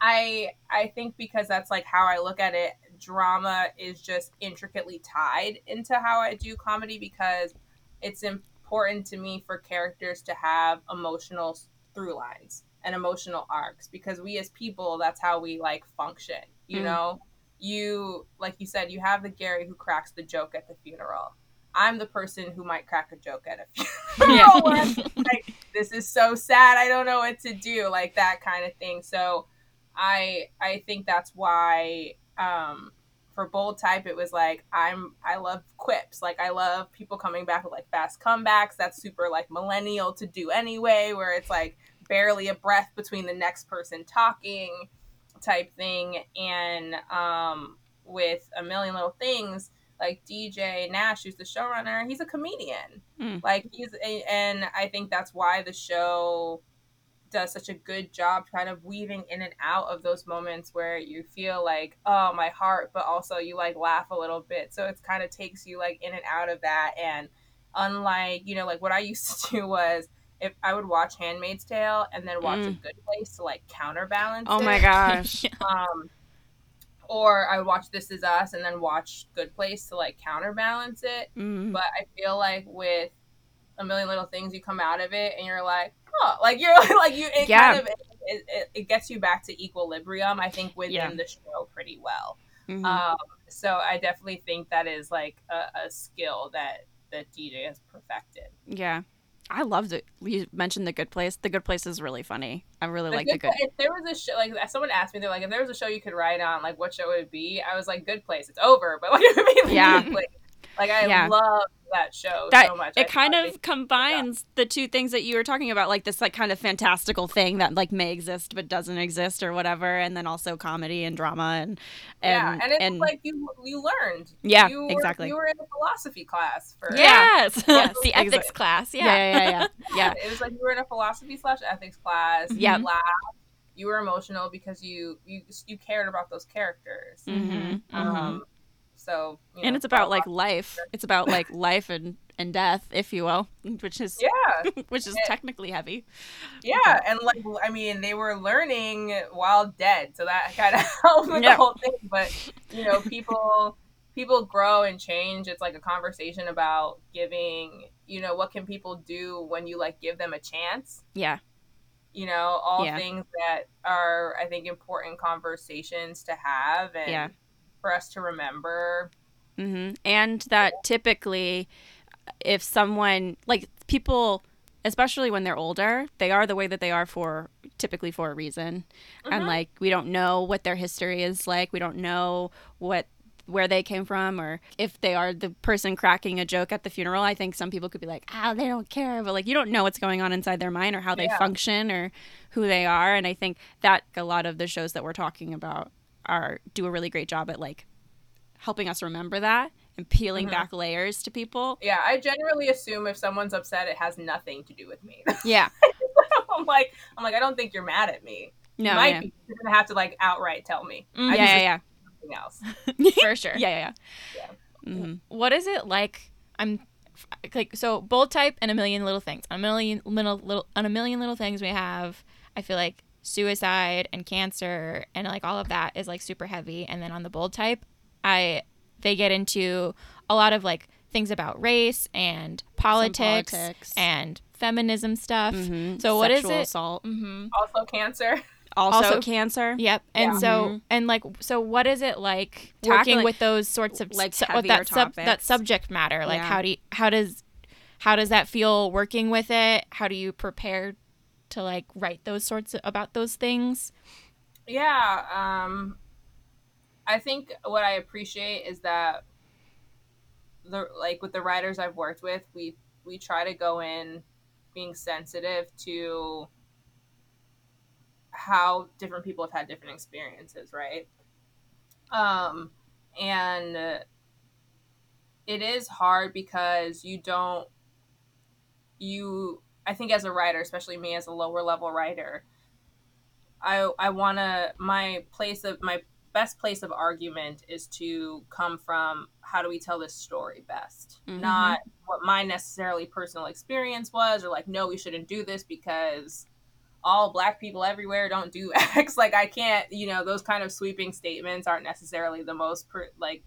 I I think because that's like how I look at it, drama is just intricately tied into how I do comedy because it's important to me for characters to have emotional through lines and emotional arcs because we as people that's how we like function, you Mm. know? You like you said you have the Gary who cracks the joke at the funeral. I'm the person who might crack a joke at a funeral. where like, this is so sad. I don't know what to do, like that kind of thing. So, I I think that's why um, for bold type it was like I'm I love quips. Like I love people coming back with like fast comebacks. That's super like millennial to do anyway, where it's like barely a breath between the next person talking type thing. And um, with a million little things like DJ Nash, who's the showrunner, he's a comedian. Mm. Like he's a, and I think that's why the show does such a good job kind of weaving in and out of those moments where you feel like oh my heart but also you like laugh a little bit so it kind of takes you like in and out of that and unlike you know like what i used to do was if i would watch handmaid's tale and then watch a Mm. good place to like counterbalance Oh it my gosh. um or i would watch this is us and then watch good place to like counterbalance it Mm. but I feel like with a million little things, you come out of it and you're like, oh, like you're like you. It Yeah. kind of it, it, it gets you back to equilibrium. I think within Yeah. the show pretty well. Mhm. Um, so I definitely think that is like a, a skill that that DJ has perfected. yeah. I loved it. You mentioned the good place. The good place is really funny. I really like the Good good. If there was a show, like someone asked me, they're like, if there was a show you could write on, like what show would it be? I was like, Good Place. It's over, but like it would be Yeah. Good Place. Like I Yeah. love that show that so much. I it kind thought of combines the two things that you were talking about like this like kind of fantastical thing that like may exist but doesn't exist or whatever and then also comedy and drama and yeah, and and it's and- like you you learned. Yeah, you were, exactly. You were in a philosophy class for yes yes, the Exa- ethics class. yeah Yeah. yeah yeah yeah, yeah. It was like you were in a philosophy slash ethics class. Yeah. You laughed. You were emotional because you you you cared about those characters. Mhm, Um, so you and know, it's about like life it's about like life and and death if you will which is yeah, which is Yeah. technically heavy yeah, and like I mean, they were learning while dead, so that kind of helped with Yeah. the whole thing. But you know, people people grow and change. It's like a conversation about giving. You know, what can people do when you like give them a chance? yeah you know all Yeah. things that are i think important conversations to have and Yeah. For us to remember hmm And that typically, if someone, like people, especially when they're older, they are the way that they are for typically for a reason. And Mhm. like, we don't know what their history is like. We don't know what where they came from or if they are the person cracking a joke at the funeral i think some people could be like oh they don't care but like you don't know what's going on inside their mind or how they Yeah. function or who they are and i think that a lot of the shows that we're talking about are do a really great job at like helping us remember that and peeling Mhm. back layers to people. yeah i generally assume if someone's upset it has nothing to do with me Yeah. i'm like i'm like i don't think you're mad at me No. you might yeah. be you're gonna have to like outright tell me Mm, I yeah, just yeah, yeah. something else for sure. Yeah, yeah, Yeah. yeah. hmm What is it like? I'm like so bold type and a million little things. On a million little little on a million little things we have. I feel like suicide and cancer and like all of that is like super heavy. And then on the bold type, I they get into a lot of like things about race and politics, politics. and feminism stuff. Mhm. So what is Sexual it? Assault. Mm-hmm. also cancer Also, Also- cancer. Yep. And Yeah. so Mhm. and like so what is it like Tackling- working with those sorts of like, su- with heavier that sub, that subject matter? Like Yeah. how do you, how does how does that feel working with it? How do you prepare to like write those sorts of, about those things? yeah um i think what i appreciate is that the like with the writers i've worked with we we try to go in being sensitive to how different people have had different experiences right um and it is hard because you don't you i think as a writer especially me as a lower level writer I I want to my place of my best place of argument is to come from how do we tell this story best, Mhm. not what my necessarily personal experience was or like no we shouldn't do this because all black people everywhere don't do X. Like I can't, you know, those kind of sweeping statements aren't necessarily the most per, like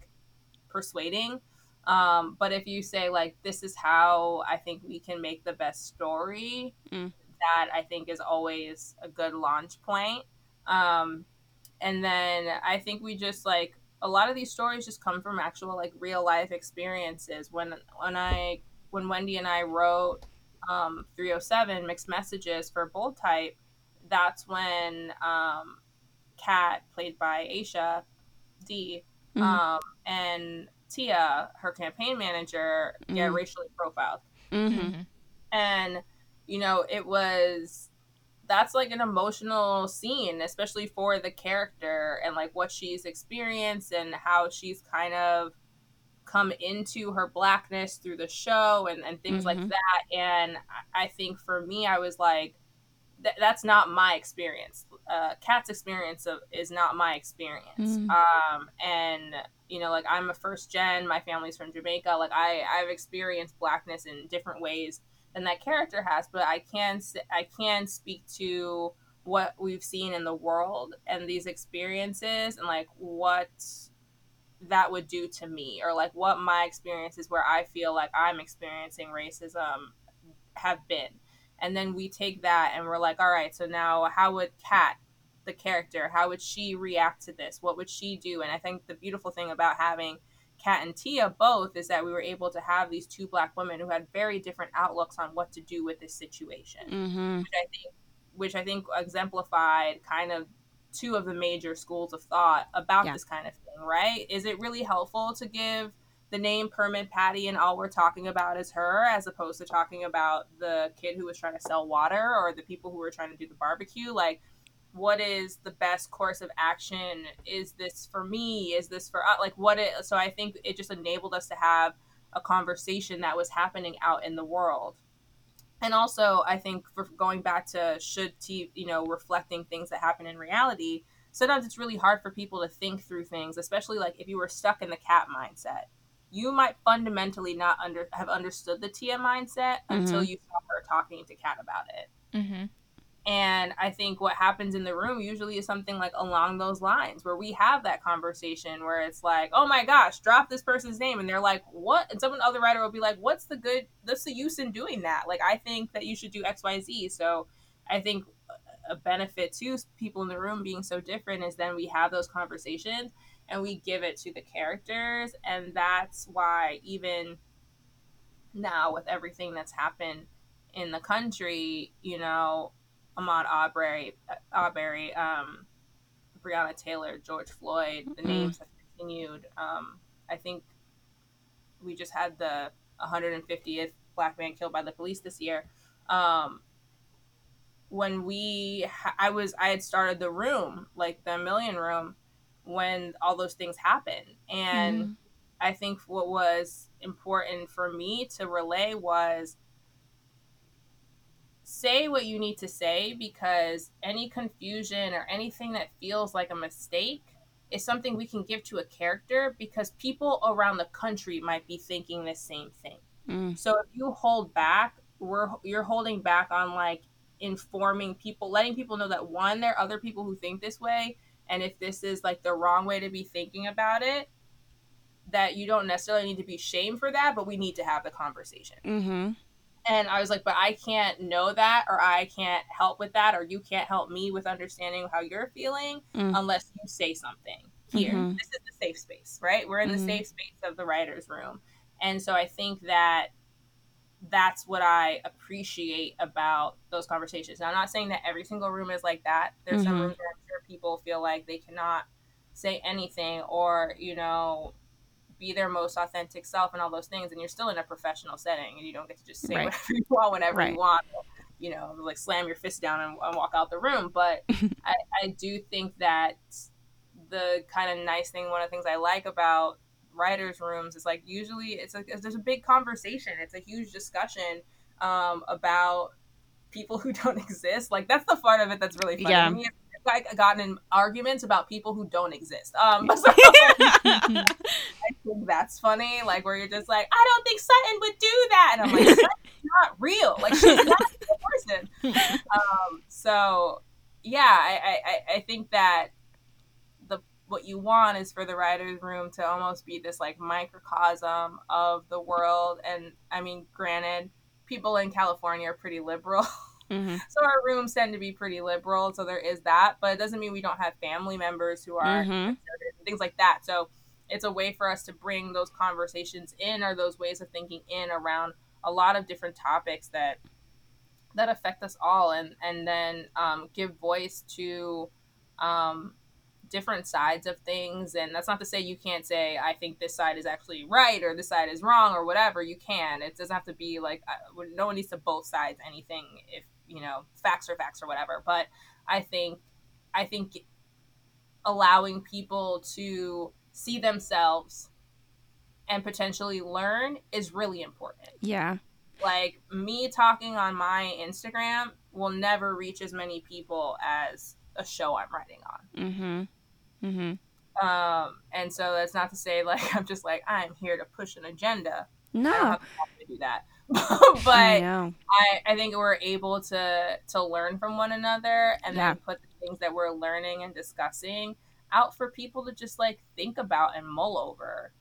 persuading. Um, but if you say like this is how I think we can make the best story, Mm. that I think is always a good launch point. Um, and then I think we just like a lot of these stories just come from actual like real life experiences. When when I when Wendy and I wrote um, 307 mixed messages for bold type, that's when um, Kat, played by Aisha Dee, Mhm. um, and Tia, her campaign manager, get Mhm. racially profiled hmm and you know it was that's like an emotional scene especially for the character and like what she's experienced and how she's kind of come into her blackness through the show and, and things like Mhm. that and I- think for me i was like th- that's not my experience. Uh, Kat's experience of, is not my experience. Mm. Um, and you know, like I'm a first gen. My family's from Jamaica. Like I, I've experienced blackness in different ways than that character has. But I can, I can speak to what we've seen in the world and these experiences, and like what that would do to me, or like what my experiences where I feel like I'm experiencing racism have been and then we take that and we're like all right so now how would kat the character how would she react to this what would she do and i think the beautiful thing about having kat and tia both is that we were able to have these two black women who had very different outlooks on what to do with this situation Mm-hmm. which i think which i think exemplified kind of two of the major schools of thought about Yeah. this kind of thing right is it really helpful to give the name Permit Patty and all we're talking about is her, as opposed to talking about the kid who was trying to sell water or the people who were trying to do the barbecue. Like, what is the best course of action? Is this for me? Is this for us? like what it? So I think it just enabled us to have a conversation that was happening out in the world. And also, I think for going back to should t you know reflecting things that happen in reality. Sometimes it's really hard for people to think through things, especially like if you were stuck in the Kat mindset you might fundamentally not under have understood the Tia mindset until you saw her talking to Kat about it. Mm-hmm. And I think what happens in the room usually is something like along those lines where we have that conversation where it's like, oh my gosh, drop this person's name. And they're like, what? And someone other writer will be like, what's the good, what's the use in doing that? Like, I think that you should do XYZ. So I think a benefit to people in the room being so different is then we have those conversations and we give it to the characters. And that's why even now with everything that's happened in the country, you know, Ahmaud Aubrey, Arbery, um, Breonna Taylor, George Floyd, the Mhm. names have continued. Um, I think we just had the 150th black man killed by the police this year. Um, when we, I was, I had started the room, like the Million Room, when all those things happened, and Mhm. I think what was important for me to relay was say what you need to say because any confusion or anything that feels like a mistake is something we can give to a character because people around the country might be thinking the same thing. Mm. So if you hold back, we're you're holding back on like informing people, letting people know that one, there are other people who think this way, and if this is like the wrong way to be thinking about it, that you don't necessarily need to be shamed for that, but we need to have the conversation. Mm-hmm. And I was like, but I can't know that, or I can't help with that, or you can't help me with understanding how you're feeling Mm. unless you say something here. Mhm. This is the safe space, right? We're in the Mhm. safe space of the writer's room. And so I think that that's what I appreciate about those conversations. Now, I'm not saying that every single room is like that. There's some Mhm. rooms where I'm sure people feel like they cannot say anything or, you know, be their most authentic self and all those things. And you're still in a professional setting and you don't get to just say Right. whatever you want whenever Right. you want. You know, like slam your fist down and, and walk out the room. But I, I do think that the kind of nice thing, one of the things I like about writers' rooms is like usually it's like there's a big conversation. It's a huge discussion um, about people who don't exist. Like that's the part of it that's really funny. Yeah. To me. I've like, gotten in arguments about people who don't exist. Um, so I think that's funny. Like where you're just like, I don't think Sutton would do that, and I'm like, Sutton's not real. Like she's not a real person. Um, so yeah, I, I, I- I think that the what you want is for the writers' room to almost be this like microcosm of the world. And I mean, granted, people in California are pretty liberal. Mhm. so our rooms tend to be pretty liberal so there is that but it doesn't mean we don't have family members who are Mhm. things like that so it's a way for us to bring those conversations in or those ways of thinking in around a lot of different topics that that affect us all and and then um, give voice to um, different sides of things and that's not to say you can't say i think this side is actually right or this side is wrong or whatever you can it doesn't have to be like uh, no one needs to both sides anything if you know facts are facts or whatever but i think i think allowing people to see themselves and potentially learn is really important Yeah. like me talking on my Instagram will never reach as many people as a show I'm writing on. Mm-hmm. Mm-hmm. Um, and so that's not to say like I'm just like I'm here to push an agenda. I No. have the time to do that. I but know. I, I think we're able to to learn from one another and Yeah. then put the things that we're learning and discussing out for people to just like think about and mull over.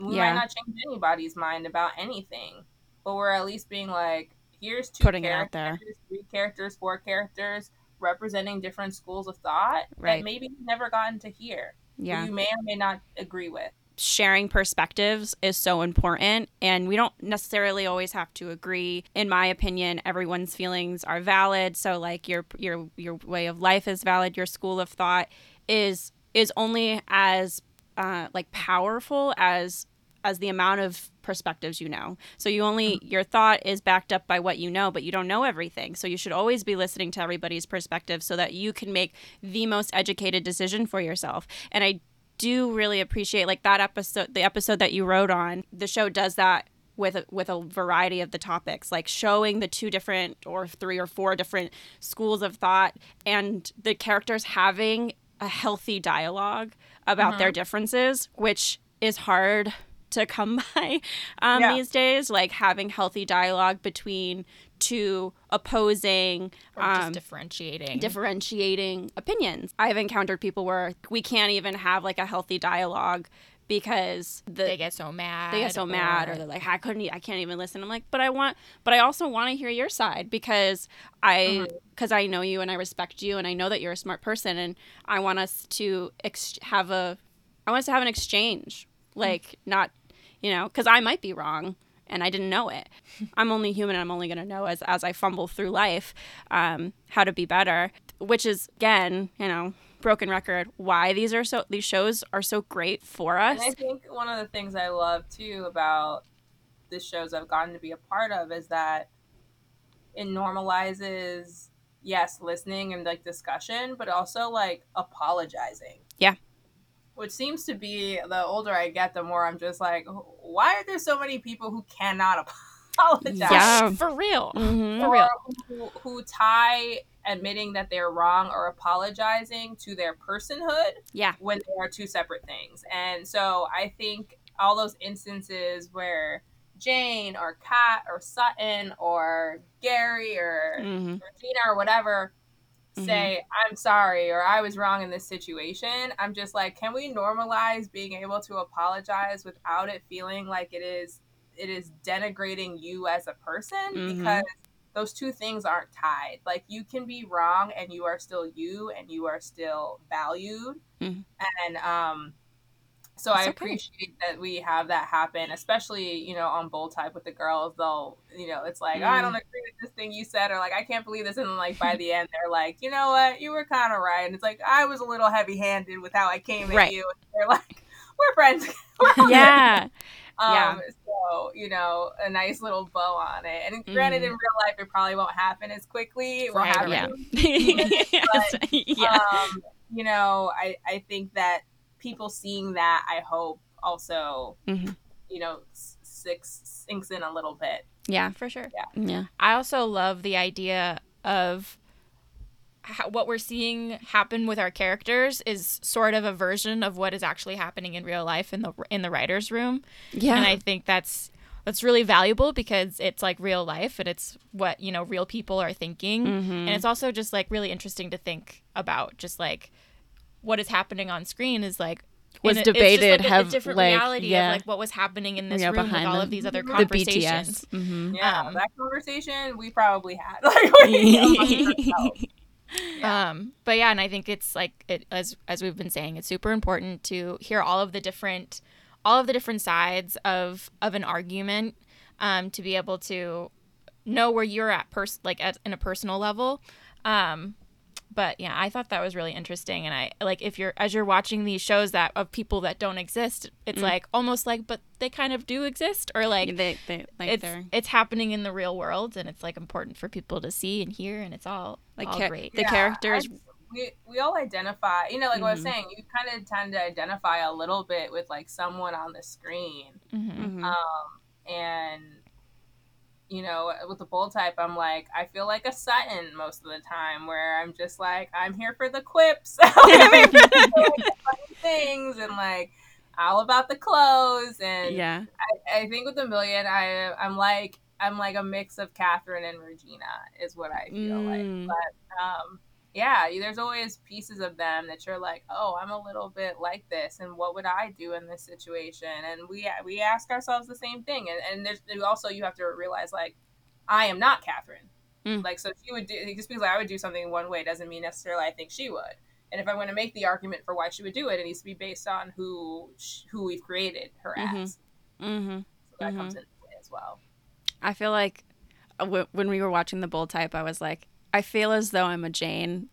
We Yeah. might not change anybody's mind about anything, but we're at least being like, here's two Putting it out characters, there. three characters, four characters representing different schools of thought Right. that maybe you've never gotten to hear. Yeah. You may or may not agree with. Sharing perspectives is so important and we don't necessarily always have to agree. In my opinion everyone's feelings are valid so like your your your way of life is valid. Your school of thought is is only as uh, like powerful as as the amount of perspectives you know. So you only your thought is backed up by what you know but you don't know everything. So you should always be listening to everybody's perspective so that you can make the most educated decision for yourself. And i do really appreciate like that episode the episode that you wrote on the show does that with a, with a variety of the topics like showing the two different or three or four different schools of thought and the characters having a healthy dialogue about their differences which is hard to come by um, Yeah. these days like having healthy dialogue between two opposing Or just um, differentiating. differentiating opinions. I've encountered people where we can't even have like a healthy dialogue because the they get so mad. they get so mad or they're like I couldn't I can't even listen. I'm like, "But I want but I also want to hear your side because I cuz I know you and I respect you and I know that you're a smart person and I want us to ex- have a I want us to have an exchange. Like not, you know, cuz I might be wrong and I didn't know it. I'm only human. I'm only going to know as as I fumble through life um, how to be better, which is again, you know, broken record. Why these are so these shows are so great for us. And I think one of the things I love too about the shows I've gotten to be a part of is that it normalizes yes, listening and like discussion, but also like apologizing. Yeah. Which seems to be the older I get, the more I'm just like, why are there so many people who cannot apologize? Yeah. for real. Mhm. For real. Who, who tie admitting that they're wrong or apologizing to their personhood Yeah. when they are two separate things. And so I think all those instances where Jane or Kat or Sutton or Gary or Mhm. Regina or whatever say, I'm sorry or I was wrong in this situation, I'm just like, can we normalize being able to apologize without it feeling like it is it is denigrating you as a person? Mhm. Because those two things aren't tied. Like you can be wrong and you are still you and you are still valued. Mhm. And um so I okay. appreciate that we have that happen, especially, you know, on Bold Type with the girls. They'll, you know, it's like, oh, I don't agree with this thing you said, or like, I can't believe this. And then, like, by the end, they're like, you know what? You were kind of right. And it's like, I was a little heavy handed with how I came Right. at you. And they're like, we're friends. We're. Yeah. Um, Yeah. So, you know, a nice little bow on it. And granted, in real life, it probably won't happen as quickly. It Right, happen Yeah. yes. Yeah. um, you know, I, I think that people seeing that, I hope also, Mhm. you know, s- six sinks in a little bit. Yeah. For sure. Yeah. I also love the idea of how, what we're seeing happen with our characters is sort of a version of what is actually happening in real life in the in the writers' room. Yeah. and I think that's that's really valuable because it's like real life and it's what you know real people are thinking, Mm-hmm. and it's also just like really interesting to think about. Just like what is happening on screen is like. Was in a- it's just, debated, like, a- have, a different like, reality yeah. of like what was happening in this Yeah, room with behind all the- of these other the the conversations. BTS. hmm Yeah, Um, that conversation we probably had. Like, we, amongst. Um, but yeah, and I think it's like it as as we've been saying, it's super important to hear all of the different all of the different sides of of an argument um, to be able to know where you're at pers- like at in a personal level. Um, but yeah, I thought that was really interesting, and I like if you're as you're watching these shows that of people that don't exist, it's like almost like, but they kind of do exist, or like they, they, like it's they're it's happening in the real world, and it's like important for people to see and hear, and it's all like all char- great. the Yeah, characters. I- we, we all identify, you know, like what I was Mhm. saying, you kind of tend to identify a little bit with like someone on the screen. Mhm. Mhm. Um, and you know, with the bold type, I'm like, I feel like a Sutton most of the time, where I'm just like, I'm here for the quips, things, and like all about the clothes. And Yeah. I, I think with a million, I I'm like I'm like a mix of Catherine and Regina is what I feel like. Mm. But um, yeah, there's always pieces of them that you're like, oh, I'm a little bit like this, and what would I do in this situation? And we we ask ourselves the same thing, and and there's also you have to realize like, I am not Catherine. Mm. Like so, she would do just because I would do something one way doesn't mean necessarily I think she would. And if I'm going to make the argument for why she would do it, it needs to be based on who who we've created her Mhm. as. Mm-hmm. So that comes into play as well. I feel like uh, w- when we were watching the bold type, I was like, I feel as though I'm a Jane,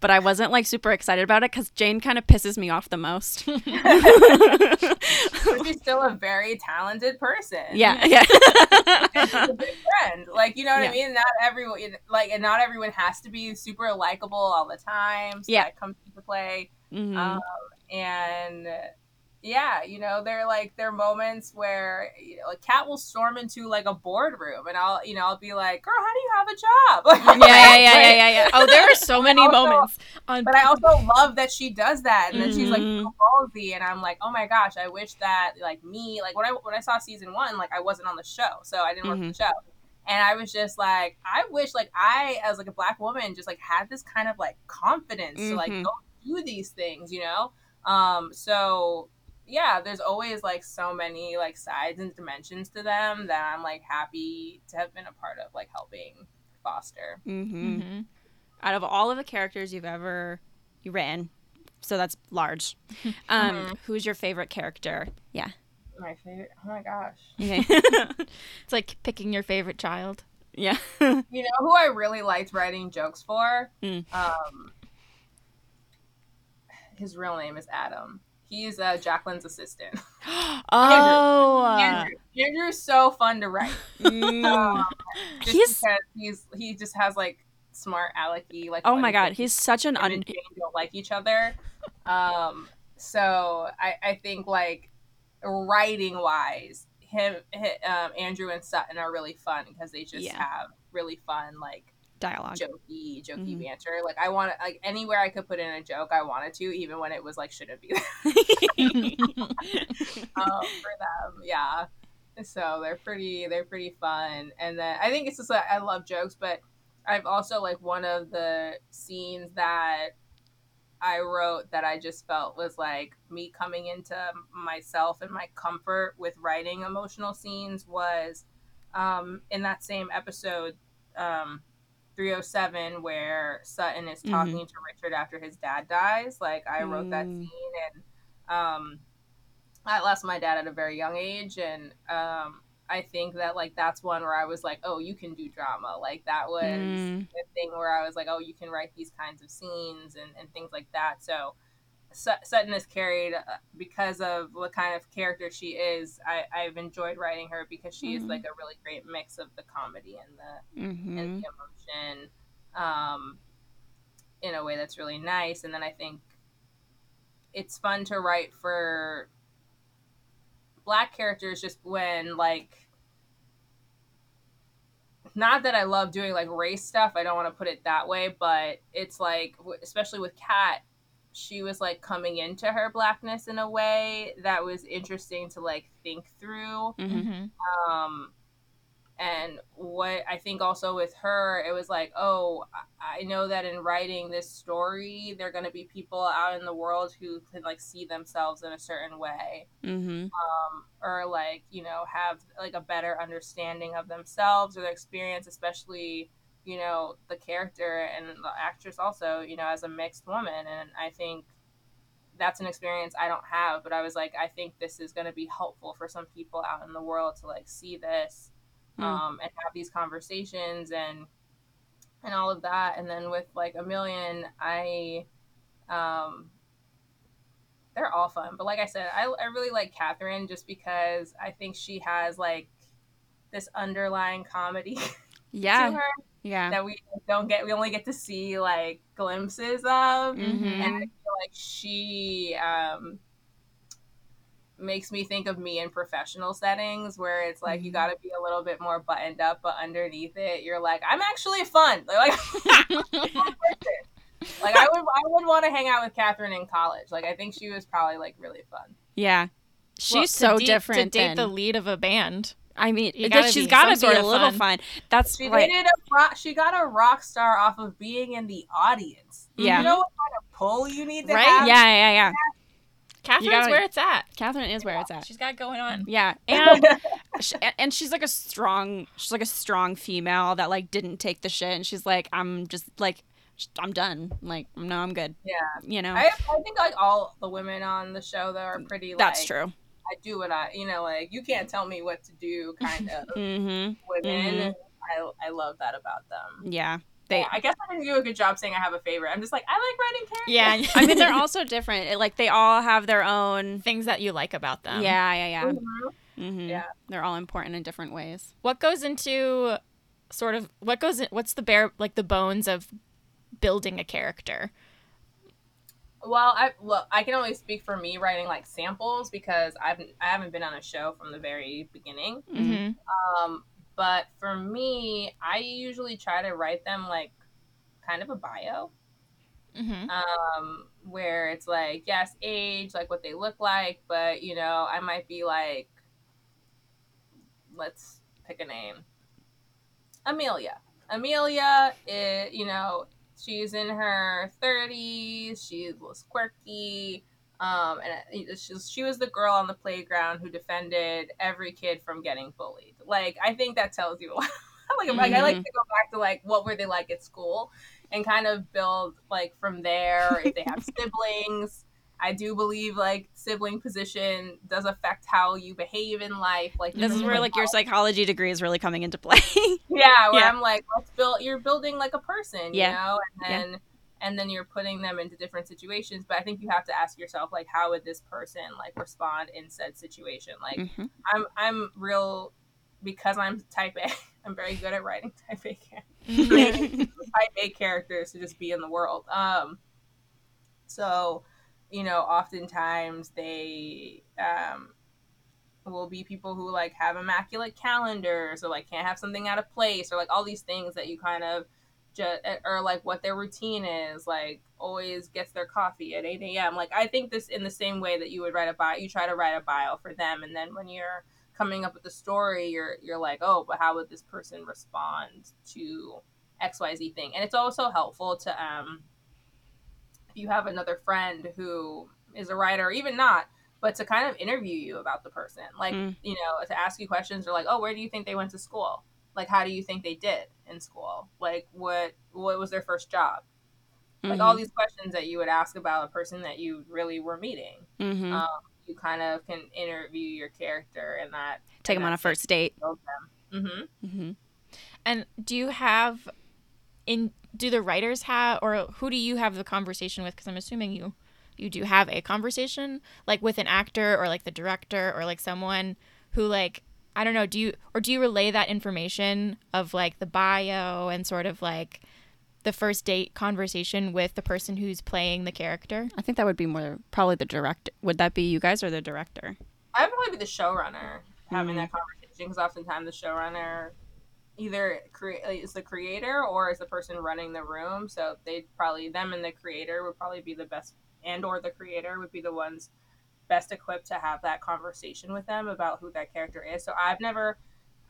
but I wasn't like super excited about it because Jane kind of pisses me off the most. She's still a very talented person. yeah, yeah. She's a good friend. Like you know what Yeah. I mean? Not everyone like and not everyone has to be super likable all the time. So Yeah. that comes into play. Mhm. Um, and yeah, you know, they're like there are moments where you know, like Kat will storm into like a boardroom, and I'll you know I'll be like, "Girl, how do you have a job?" yeah, yeah, yeah, yeah, yeah, yeah. Oh, there are so many Also- moments on But I also love that she does that, and then she's like Mhm. so ballsy, and I'm like, oh my gosh, I wish that like me, like when I when I saw season one, like I wasn't on the show, so I didn't work Mhm. the show, and I was just like, I wish like I as like a black woman just like had this kind of like confidence to like Mhm. go do these things, you know. Um, so yeah, there's always like so many like sides and dimensions to them that I'm like happy to have been a part of, like helping foster. Mhm. Mhm. Out of all of the characters you've ever you ran, so that's large. Um, Mhm. who's your favorite character? Yeah. My favorite. Oh my gosh. Okay. It's like picking your favorite child. yeah. You know who I really liked writing jokes for? Mm. Um, his real name is Adam. He's uh, Jacqueline's assistant. oh. Andrew. Andrew's so fun to write. Mm. Um, just He's- he's he just has like smart alecky like. oh my god, things. he's such an Him un. don't like each other. Um, so I I think like writing wise, him hi- um, Andrew and Sutton are really fun because they just Yeah. have really fun like dialogue. jokey, jokey Mhm. banter. Like I want like anywhere I could put in a joke, I wanted to, even when it was like shouldn't be um, for them. Yeah. So they're pretty they're pretty fun. And then I think it's just like I love jokes, but I've also like one of the scenes that I wrote that I just felt was like me coming into myself and my comfort with writing emotional scenes was um, in that same episode um, 307 where Sutton is Mhm. talking to Richard after his dad dies. Like I wrote that Mm. scene and um, I lost my dad at a very young age and um, I think that like that's one where I was like, oh, you can do drama. Like that was Mm. a thing where I was like, oh, you can write these kinds of scenes and, and things like that. So Sutton is carried uh, because of what kind of character she is. I, I've enjoyed writing her because she is Mhm. like a really great mix of the comedy and the Mhm. and the emotion um, in a way that's really nice. And then I think it's fun to write for black characters just when like not that I love doing like race stuff. I don't want to put it that way, but it's like especially with Kat, she was like coming into her blackness in a way that was interesting to like think through Mhm. Mhm. um and what i think also with her it was like oh i know that in writing this story there are going to be people out in the world who can like see themselves in a certain way Mhm. um, or like you know have like a better understanding of themselves or their experience especially you know the character and the actress also you know as a mixed woman and i think that's an experience i don't have but i was like i think this is going to be helpful for some people out in the world to like see this Mm. um, and have these conversations and and all of that and then with like a million i um they're all fun but like i said i, I really like catherine just because i think she has like this underlying comedy to Yeah. Her Yeah. that we don't get we only get to see like glimpses of Mhm. and i feel like she um makes me think of me in professional settings where it's like Mm-hmm. you got to be a little bit more buttoned up, but underneath it, you're like, I'm actually fun. Like, like I would, I would want to hang out with Catherine in college. Like, I think she was probably like really fun. Yeah. She's Well, so de- different to date than the lead of a band. I mean, You th- gotta she's be got to be a little fun. fun. That's She like, dated a rock, she got a rock star off of being in the audience. Yeah. You know what kind of pull you need to Right? have? yeah, yeah, yeah. Catherine's gotta- where it's at. Catherine is where it's at. She's got going on. Yeah, and she, and she's like a strong, she's like a strong female that like didn't take the shit, and she's like, I'm just like, I'm done. Like, no, I'm good. Yeah. You know, I, I think like all the women on the show though are pretty. that's like, true. I do what I, you know, like you can't tell me what to do, kind of Mm-hmm. women. I I love that about them. Yeah, they. I guess I didn't do a good job saying I have a favorite. I'm just like I like writing characters. Yeah. I mean, they're also different. Like, they all have their own. things that you like about them. yeah, yeah, yeah. Mhm. hmm Yeah. They're all important in different ways. What goes into sort of what goes in, what's the bare like the bones of building a character? Well, I well I can only speak for me writing like samples because I've I haven't been on a show from the very beginning. Mm-hmm. Um, but for me, I usually try to write them like kind of a bio. Mm-hmm. um, where it's like yes age like what they look like but you know i might be like let's pick a name amelia amelia is, you know she's in her 30s she was quirky um, and she, she was the girl on the playground who defended every kid from getting bullied. Like i think that tells you a lot. Like, like i like to go back to like what were they like at school and kind of build like from there if they have siblings i do believe like sibling position does affect how you behave in life like This is where like your psychology degree is really coming into play. yeah where Yeah. i'm like let's build you're building like a person you Yeah. know and then and then you're putting them into different situations but i think you have to ask yourself like how would this person like respond in said situation like Mhm. i'm i'm real because i'm type a i'm very good at writing type a characters type A characters to just be in the world. Um, so, you know, oftentimes they um, will be people who like have immaculate calendars or like can't have something out of place or like all these things that you kind of just or like what their routine is like always gets their coffee at 8 a.m like i think this in the same way that you would write a bio you try to write a bio for them and then when you're coming up with the story you're you're like oh but how would this person respond to xyz thing? And it's also helpful to um you have another friend who is a writer or even not but to kind of interview you about the person like Mm. you know to ask you questions or like oh where do you think they went to school like how do you think they did in school like what what was their first job like Mm-hmm. all these questions that you would ask about a person that you really were meeting Mhm. um, you kind of can interview your character and that Take them on a first date. build them hmm hmm And do you have in do the writers have or who do you have the conversation with? Because I'm assuming you you do have a conversation like with an actor or like the director or like someone who like I don't know. Do you or do you relay that information of like the bio and sort of like the first date conversation with the person who's playing the character? I think that would be more probably the director. Would that be you guys or the director? i'd probably be the showrunner having Mhm. that conversation because oftentimes the showrunner either cre- is the creator or is the person running the room. So they probably them and the creator would probably be the best and or the creator would be the ones best equipped to have that conversation with them about who that character is. So i've never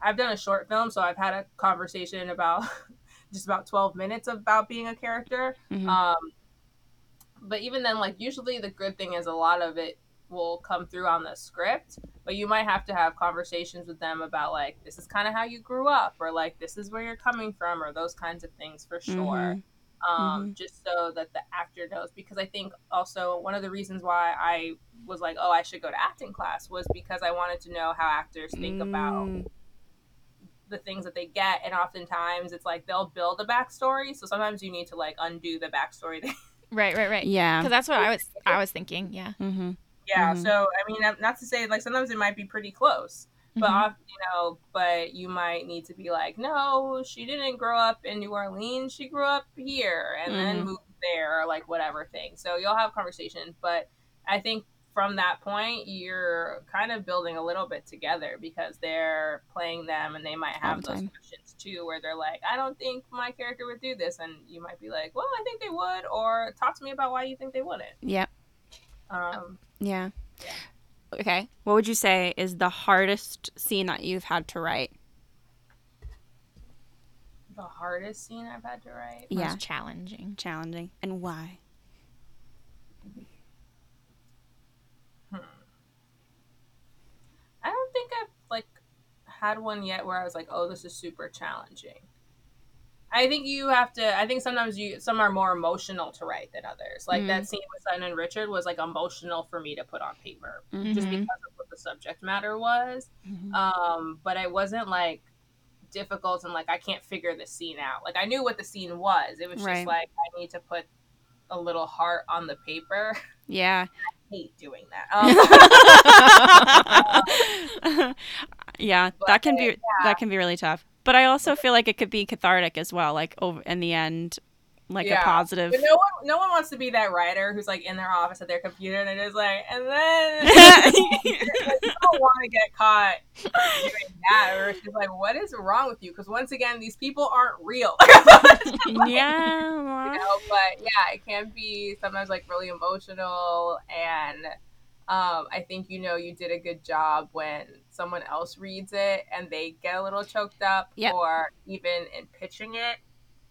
i've done a short film so i've had a conversation about just about 12 minutes about being a character. Mhm. um but even then like usually the good thing is a lot of it will come through on the script but you might have to have conversations with them about like this is kind of how you grew up or like this is where you're coming from or those kinds of things for sure Mhm. um, just so that the actor knows because i think also one of the reasons why i was like oh i should go to acting class was because i wanted to know how actors think about Mm. the things that they get and oftentimes it's like they'll build a backstory so sometimes you need to like undo the backstory they Right, right, right. Yeah. Because that's what I was I was thinking. Yeah. Mm-hmm. Yeah, Mhm. so I mean, not to say like sometimes it might be pretty close, but Mhm. off, you know, but you might need to be like, no, she didn't grow up in New Orleans. She grew up here and then Mhm. moved there, or like whatever thing. So you'll have conversations, but I think from that point, you're kind of building a little bit together because they're playing them and they might have those time. questions too where they're like, I don't think my character would do this. And you might be like, well, I think they would. Or talk to me about why you think they wouldn't. Yep. Um, Yeah. Okay. What would you say is the hardest scene that you've had to write? the hardest scene I've had to write. Yeah. Most challenging. Challenging. And why? Hmm. I don't think I've like had one yet where I was like, oh, this is super challenging. I think you have to. I think sometimes you some are more emotional to write than others. Like that scene with Sutton and Richard was like emotional for me to put on paper, just Mhm. because of what the subject matter was. Mhm. Um, but it wasn't like difficult and like I can't figure the scene out. Like I knew what the scene was. It was Right. just like I need to put a little heart on the paper. Yeah. I hate doing that. Um, yeah, that can be that can be really tough. But I also feel like it could be cathartic as well, like over in the end, like Yeah. a positive. But no one, no one wants to be that writer who's like in their office at their computer and they're like, and then you don't want to get caught doing that, or just like, what is wrong with you? Because once again, these people aren't real. yeah. you know, but yeah, it can be sometimes like really emotional and. Um, I think you know you did a good job when someone else reads it and they get a little choked up, Yep. or even in pitching it,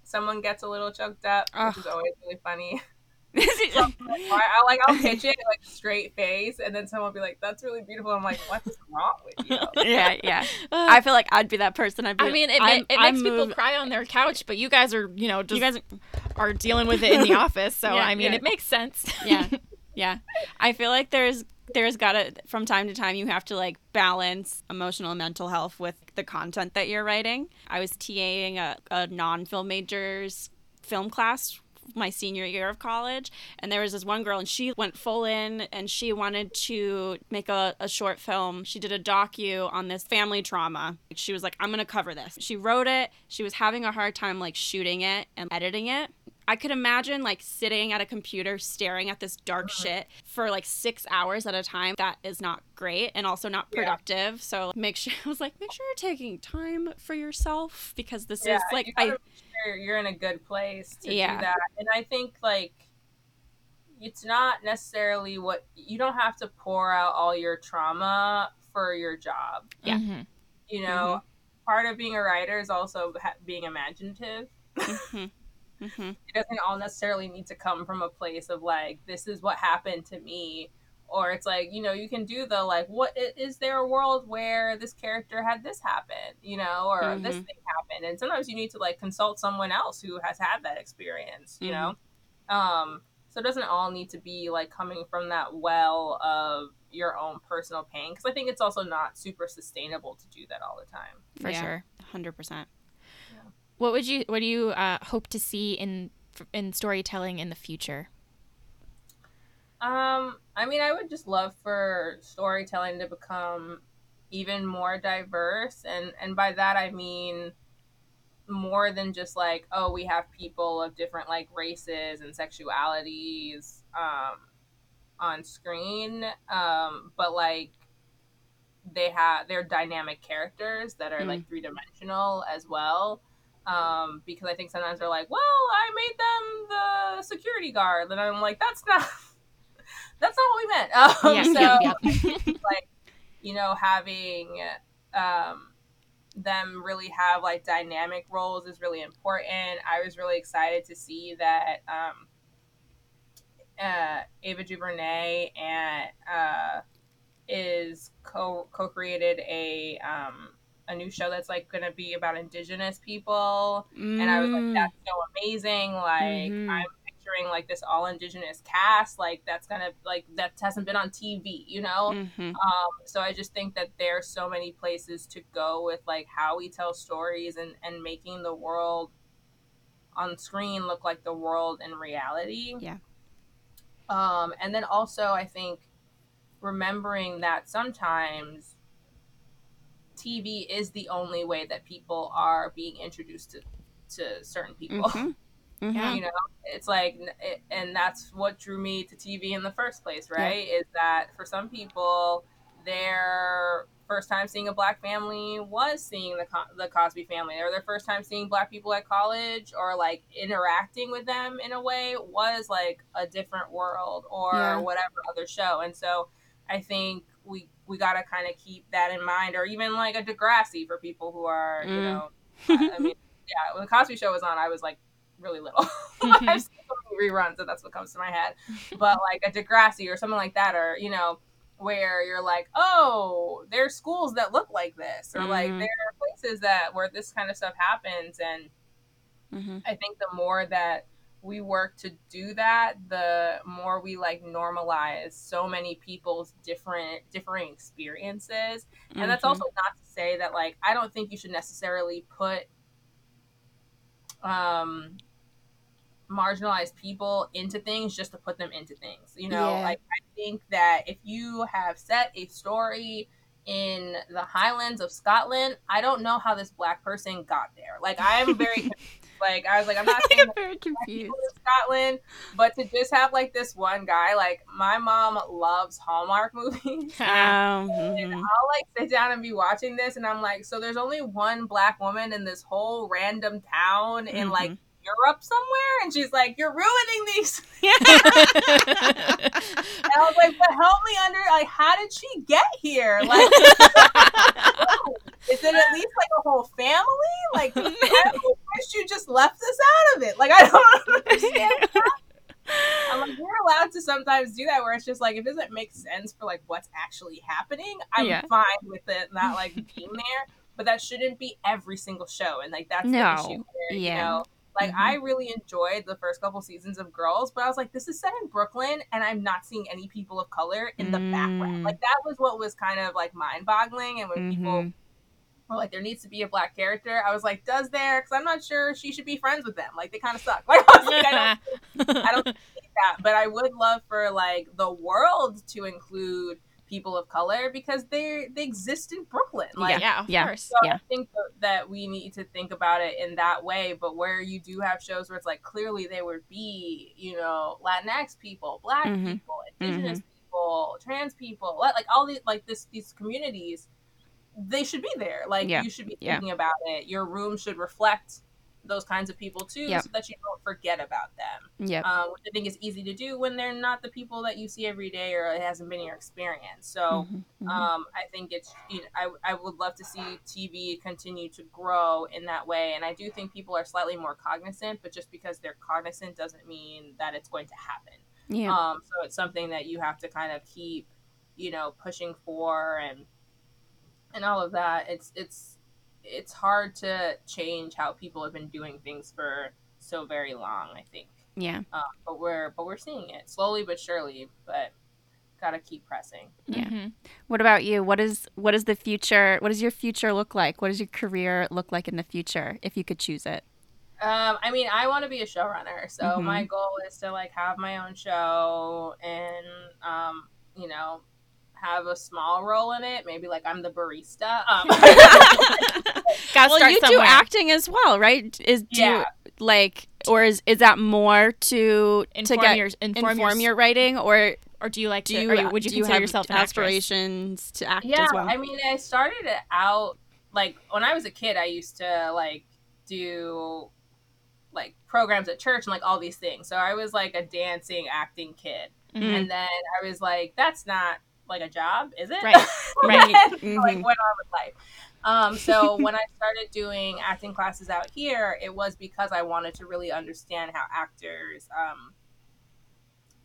someone gets a little choked up, Ugh. which is always really funny. I, I like I'll pitch it like straight face, and then someone will be like, "That's really beautiful." I'm like, "What's wrong with you?" yeah, yeah. I feel like I'd be that person. I'd be. I mean, it, ma- it I'm makes people move- cry on their couch, but you guys are, you know, just You guys, are dealing with it in the office. So Yeah, I mean, yeah. it makes sense. yeah, yeah. I feel like there's there's gotta from time to time you have to like balance emotional and mental health with the content that you're writing. I was TAing a, a non-film majors film class my senior year of college and there was this one girl and she went full in and she wanted to make a, a short film. She did a docu on this family trauma. She was like i'm gonna cover this. She wrote it. She was having a hard time like shooting it and editing it I could imagine like sitting at a computer staring at this dark shit for like six hours at a time. That is not great and also not Yeah. productive. So make sure I was like, make sure you're taking time for yourself because this yeah, is like you I make sure you're in a good place to Yeah. do that. And I think like it's not necessarily what you don't have to pour out all your trauma for your job. Yeah. Mhm. You know, part of being a writer is also ha- being imaginative. Mhm. Mhm. it doesn't all necessarily need to come from a place of like this is what happened to me or it's like you know you can do the like what is there a world where this character had this happen you know or this Mhm. thing happened and sometimes you need to like consult someone else who has had that experience you know um so it doesn't all need to be like coming from that well of your own personal pain because i think it's also not super sustainable to do that all the time for Yeah. sure. hundred percent. What would you What do you uh, hope to see in in storytelling in the future? Um, I mean, I would just love for storytelling to become even more diverse, and and by that I mean more than just like, oh, we have people of different like races and sexualities um, on screen, um, but like they have they're dynamic characters that are Mm. like three dimensional as well. Um, because I think sometimes they're like, well, I made them the security guard, and I'm like, that's not that's not what we meant. Um, Yeah, so yeah, yeah. like you know having um them really have like dynamic roles is really important i was really excited to see that um uh ava duvernay and uh is co co-created a um a new show that's like gonna be about indigenous people and I was Mm. like, that's so amazing. Like, Mhm. I'm picturing like this all indigenous cast, like that's gonna like that hasn't been on TV, you know. Mhm. Um, so I just think that there's so many places to go with like how we tell stories and and making the world on screen look like the world in reality. Yeah. Um, and then also I think remembering that sometimes TV is the only way that people are being introduced to to certain people. Mhm. Yeah. You know, it's like, it, and that's what drew me to TV in the first place, right? Is that for some people, their first time seeing a black family was seeing the Co- the Cosby family, or their first time seeing black people at college, or like interacting with them in a way was like a different world or Yeah. whatever other show. And so, I think we we got to kind of keep that in mind, or even like a Degrassi for people who are, you Mm. know, I mean, yeah, when the Cosby Show was on, I was like really little. I've seen so many reruns, and that's what comes to my head. But like a Degrassi or something like that, or you know, where you're like, oh, there's schools that look like this, or like Mhm. there are places that where this kind of stuff happens, and Mm-hmm. I think the more that we work to do that, the more we like normalize so many people's different differing experiences. And that's Mhm. also not to say that like I don't think you should necessarily put um marginalized people into things just to put them into things. You know, Yeah. like I think that if you have set a story in the Highlands of Scotland, I don't know how this black person got there. Like I'm very confused. like I was like I'm not saying that very confused. Scotland, but to just have like this one guy, like my mom loves Hallmark movies. Um, And mhm. I'll like sit down and be watching this, and I'm like, so there's only one black woman in this whole random town in like Europe somewhere, and she's like, you're ruining these. And I was like, but help me under, like, how did she get here? Like, is it at least like a whole family? Like, I wish you just left us out of it. Like, I don't understand. I'm like, we're allowed to sometimes do that where it's just like, if it doesn't make sense for like what's actually happening. I'm Yeah. fine with it not like being there, but that shouldn't be every single show. And like, that's No. the issue where, Yeah. you know, like Mhm. I really enjoyed the first couple seasons of Girls, but I was like, this is set in Brooklyn, and I'm not seeing any people of color in the background. Mm. Like that was what was kind of like mind boggling. And when people Mhm. Were like, there needs to be a black character, I was like, does there? Because I'm not sure she should be friends with them. Like they kind of suck. Like I was like, I don't I don't think that, but I would love for like the world to include people of color because they they exist in Brooklyn. Like yeah, of Yeah. course. so Yeah. I think that we need to think about it in that way. But where you do have shows where it's like clearly they would be, you know, Latinx people, Black Mhm. people, Indigenous people, trans people, like all these like this these communities, they should be there. Like Yeah. you should be Yeah. thinking about it. Your room should reflect those kinds of people too, Yep. so that you don't forget about them. Yeah, Um, which I think is easy to do when they're not the people that you see every day or it hasn't been your experience. So Mhm. Mhm. um, I think it's you know, I, I would love to see TV continue to grow in that way, and I do think people are slightly more cognizant, but just because they're cognizant doesn't mean that it's going to happen. yeah. Um, so it's something that you have to kind of keep, you know, pushing for and and all of that. It's it's it's hard to change how people have been doing things for so very long. I think, yeah. um, but we're but we're seeing it slowly but surely. But gotta keep pressing. Yeah. Mhm. What about you? What is what is the future? What does your future look like? What does your career look like in the future if you could choose it? Um, I mean, I want to be a showrunner, so Mhm. my goal is to like have my own show and um, you know, have a small role in it. Maybe like I'm the barista. Um, well, start you do acting as well, right? Is do Yeah. you, like or is is that more to Inform to get your inform, inform, your, your writing or or do you like do to? you, you would you do you consider have yourself an actress? aspirations to act yeah, as well? I mean, I started it out like when I was a kid. I used to like do like programs at church and like all these things. So I was like a dancing, acting kid, Mhm. and then I was like, that's not like a job, is it? Right. Right. And, like went on with life. Um, so when I started doing acting classes out here, it was because I wanted to really understand how actors um,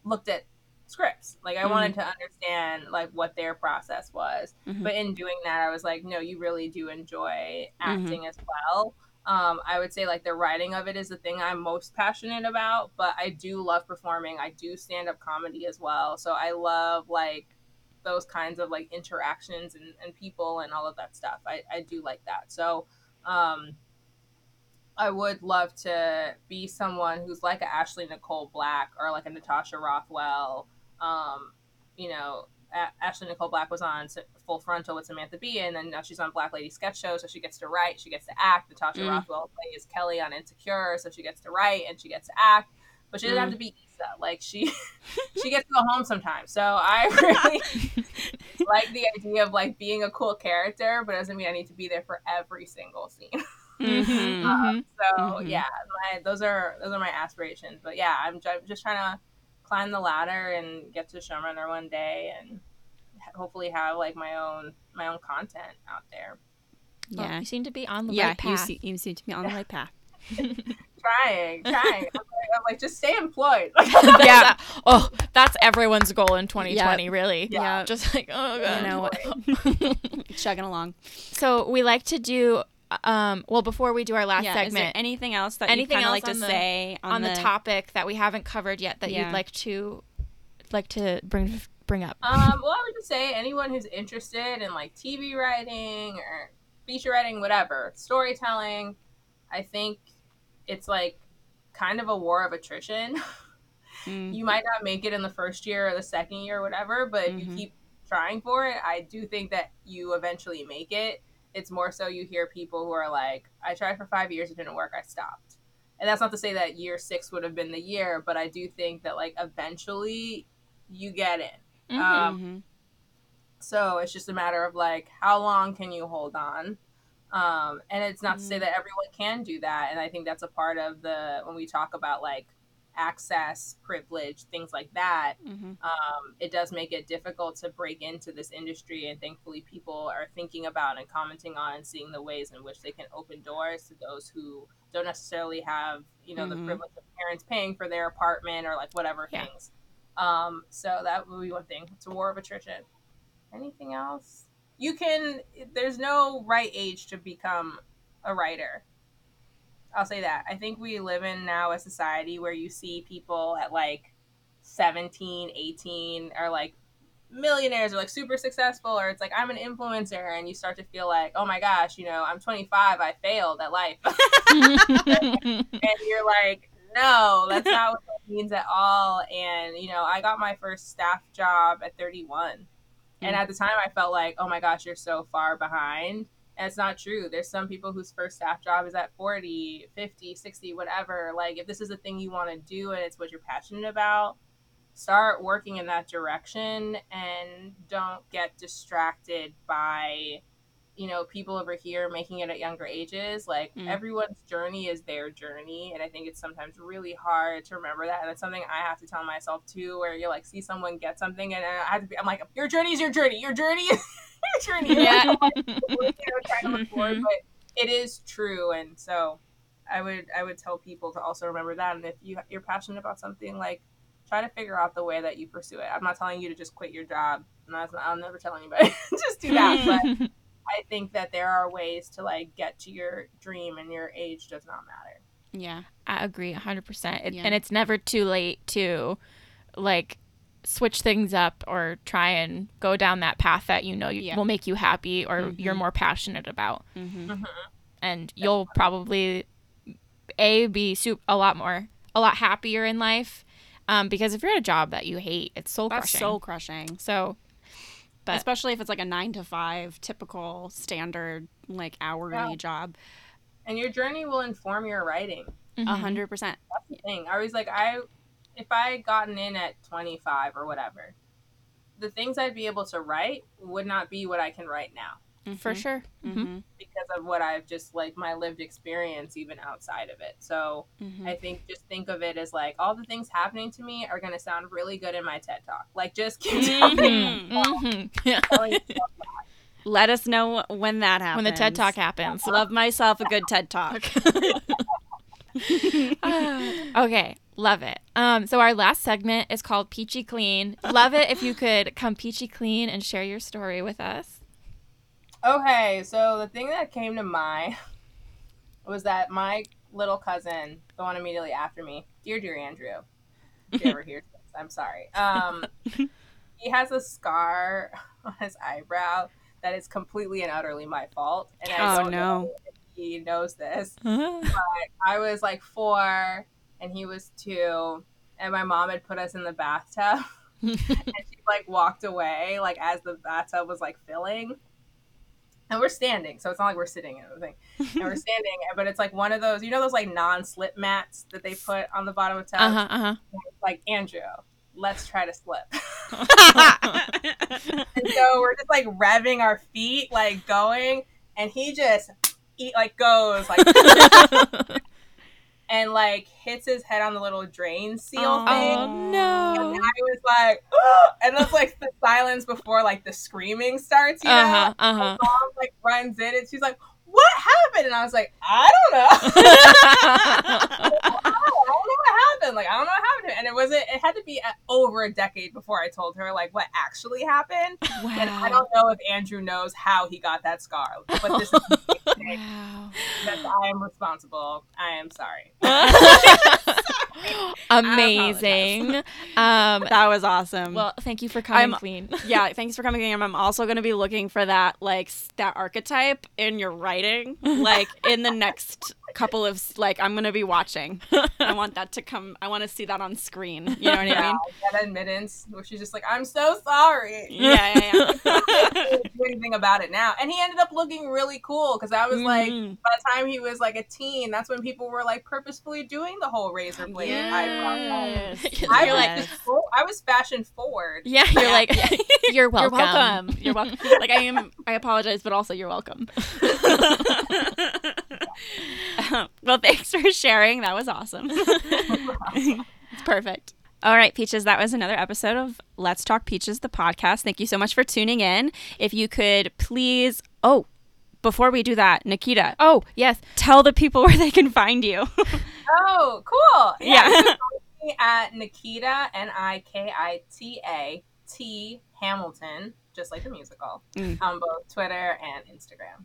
looked at scripts. Like I wanted to understand like what their process was. Mhm. But in doing that, I was like, no, you really do enjoy acting as well. Um, I would say like the writing of it is the thing I'm most passionate about, but I do love performing. I do stand up comedy as well. So I love like those kinds of like interactions and, and people and all of that stuff. I, I do like that. So um, I would love to be someone who's like a Ashley Nicole Black or like a Natasha Rothwell, um, you know, A- Ashley Nicole Black was on Full Frontal with Samantha Bee, and then now she's on Black Lady Sketch Show, so she gets to write, she gets to act. Natasha Mm. Rothwell plays Kelly on Insecure, so she gets to write and she gets to act, but she doesn't have Mm. to be Issa. Like she, she gets to go home sometimes. So I really like the idea of like being a cool character, but it doesn't mean I need to be there for every single scene. Mhm. Mhm. So Mhm. yeah, my, those are those are my aspirations. But yeah, I'm, ju- I'm just trying to climb the ladder and get to showrunner one day, and hopefully have like my own my own content out there. Well, Yeah. you seem to be on the Yeah, right you path. see, you seem to be on the right path. Trying, trying. I'm, like, I'm like, just stay employed. yeah. Oh, that's everyone's goal in 2020, really. Yeah. Just like, oh, God. You know what? Chugging along. So we like to do, um, well, before we do our last yeah. Is there segment, anything else that Anything you kind else like to on the- say on the, topic that we haven't covered yet that Yeah. you'd like to like to bring bring up? Um, well, I would just say anyone who's interested in like TV writing or feature writing, whatever, storytelling, I think it's like kind of a war of attrition. Mm. you might not make it in the first year or the second year or whatever, but if you Mhm. keep trying for it, I do think that you eventually make it. It's more so you hear people who are like, I tried for five years, it didn't work, I stopped. And that's not to say that year six would have been the year, but I do think that like eventually you get in. Um, Mhm. so it's just a matter of like how long can you hold on? Um, and it's not to say that everyone can do that. And I think that's a part of the when we talk about like access, privilege, things like that. Mhm. Um, it does make it difficult to break into this industry. And thankfully, people are thinking about and commenting on and seeing the ways in which they can open doors to those who don't necessarily have, you know, Mhm. the privilege of parents paying for their apartment or like whatever Yeah. things. Um, so that would be one thing. It's a war of attrition. Anything else? You can. There's no right age to become a writer. I'll say that. I think we live in now a society where you see people at like 17, 18 are like millionaires or like super successful or it's like I'm an influencer and you start to feel like, "Oh my gosh, you know, I'm 25, I failed at life." and you're like, no, that's not what that means at all. And you know, I got my first staff job at 31, and at the time, I felt like, oh my gosh, you're so far behind. And it's not true. There's some people whose first staff job is at 40, 50, 60, whatever. Like, if this is a thing you want to do and it's what you're passionate about, start working in that direction and don't get distracted by you know people over here making it at younger ages like Mm. everyone's journey is their journey and i think it's sometimes really hard to remember that and it's something i have to tell myself too where you like see someone get something and i have to be i'm like your journey is your journey your journey is your journey Yeah. you know, trying to look forward, but it is true and so i would i would tell people to also remember that and if you you're passionate about something like try to figure out the way that you pursue it i'm not telling you to just quit your job and that's not, i'll never tell anybody just do that but I think that there are ways to like get to your dream and your age does not matter. Yeah. I agree 100%. It, Yeah. And it's never too late to like switch things up or try and go down that path that you know you, Yeah. will make you happy or you're Mhm. more passionate about. Mm-hmm. And you'll probably a be su- a lot more a lot happier in life um, because if you're at a job that you hate, it's soul crushing. That's crushing. soul crushing. so But- Especially if it's like a nine to five typical standard like hourly Yeah. job. And your journey will inform your writing. A mhm. hundred percent. That's the thing. I was like, I, if I had gotten in at 25 or whatever, the things I'd be able to write would not be what I can write now for sure. Mhm. Mm-hmm. because of what I've just like my lived experience even outside of it. So Mm-hmm. I think just think of it as like all the things happening to me are going to sound really good in my TED talk. Like just keep telling Mhm. Mhm. Yeah. telling Let us know when that happens. When the TED Talk happens. Love myself a good TED Talk. okay, love it. Um, so our last segment is called Peachy Clean. Love it if you could come peachy clean and share your story with us. Okay, so the thing that came to mind was that my little cousin, the one immediately after me, dear dear Andrew, if you ever hear this, I'm sorry. Um, he has a scar on his eyebrow that is completely and utterly my fault, and I Oh, don't no. know if he knows this. But I was like four, and he was two, and my mom had put us in the bathtub. and she like walked away like as the bathtub was like filling. And we're standing, so it's not like we're sitting in the thing. And we're standing, but it's like one of those, you know, those like non-slip mats that they put on the bottom of tubs. Uh huh. Uh huh. Like Andrew, let's try to slip. and so we're just like revving our feet, like going, and he just eat like goes like and like hits his head on the little drain seal Oh, thing. Oh no. And I was like, oh! and that's like the silence before like the screaming starts, you know? Uh huh. Uh huh. Mom like runs in and she's like, "What happened?" And I was like, "I don't know. I don't know happened. Like, I don't know what happened." And it wasn't. It had to be uh over a decade before I told her like what actually happened. And I don't know if Andrew knows how he got that scar, but this is Wow. that I am responsible. I am sorry. Amazing. Um, that was awesome. well, thank you for coming, I'm- Queen. yeah, thanks for coming in. I'm also going to be looking for that like that archetype in your writing, like in the next couple of like I'm going to be watching. I want that to come. I want to see that on screen. You know what I mean? that admittance where she's just like, "I'm so sorry." Yeah, yeah, yeah. do anything about it now. And he ended up looking really cool because I was like, Mhm. by the time he was like a teen, that's when people were like purposefully doing the whole razor blade eyebrow. Yes. You're I was, like, oh, I was fashion forward. yeah, you're Yeah. like, you're You're welcome. welcome. You're welcome. like I am. I apologize, but also you're welcome. well, thanks for sharing. That was awesome. it's perfect. All right, Peaches, that was another episode of Let's Talk Peaches, the podcast. Thank you so much for tuning in. If you could please, oh, before we do that, Nikita, Oh, yes. tell the people where they can find you. Oh, cool. Yeah. you can find me at Nikita, N I K I T A T Hamilton, just like the musical, Mm. on both Twitter and Instagram.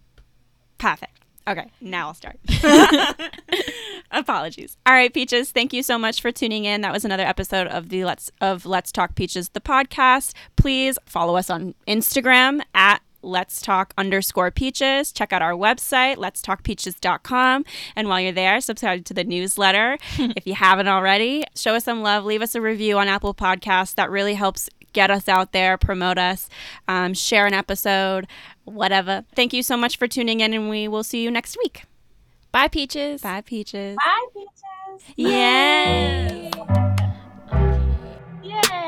Perfect. Okay, now I'll start. Apologies. All right, Peaches, thank you so much for tuning in. That was another episode of the Let's of Let's Talk Peaches, the podcast. Please follow us on Instagram at Let's Talk underscore peaches. Check out our website, let's talkpeaches.com. And while you're there, subscribe to the newsletter. if you haven't already, show us some love. Leave us a review on Apple Podcasts. That really helps get us out there, promote us, um, share an episode, whatever. Thank you so much for tuning in, and we will see you next week. Bye, Peaches. Bye, Peaches. Bye, Peaches. Yay. Yay.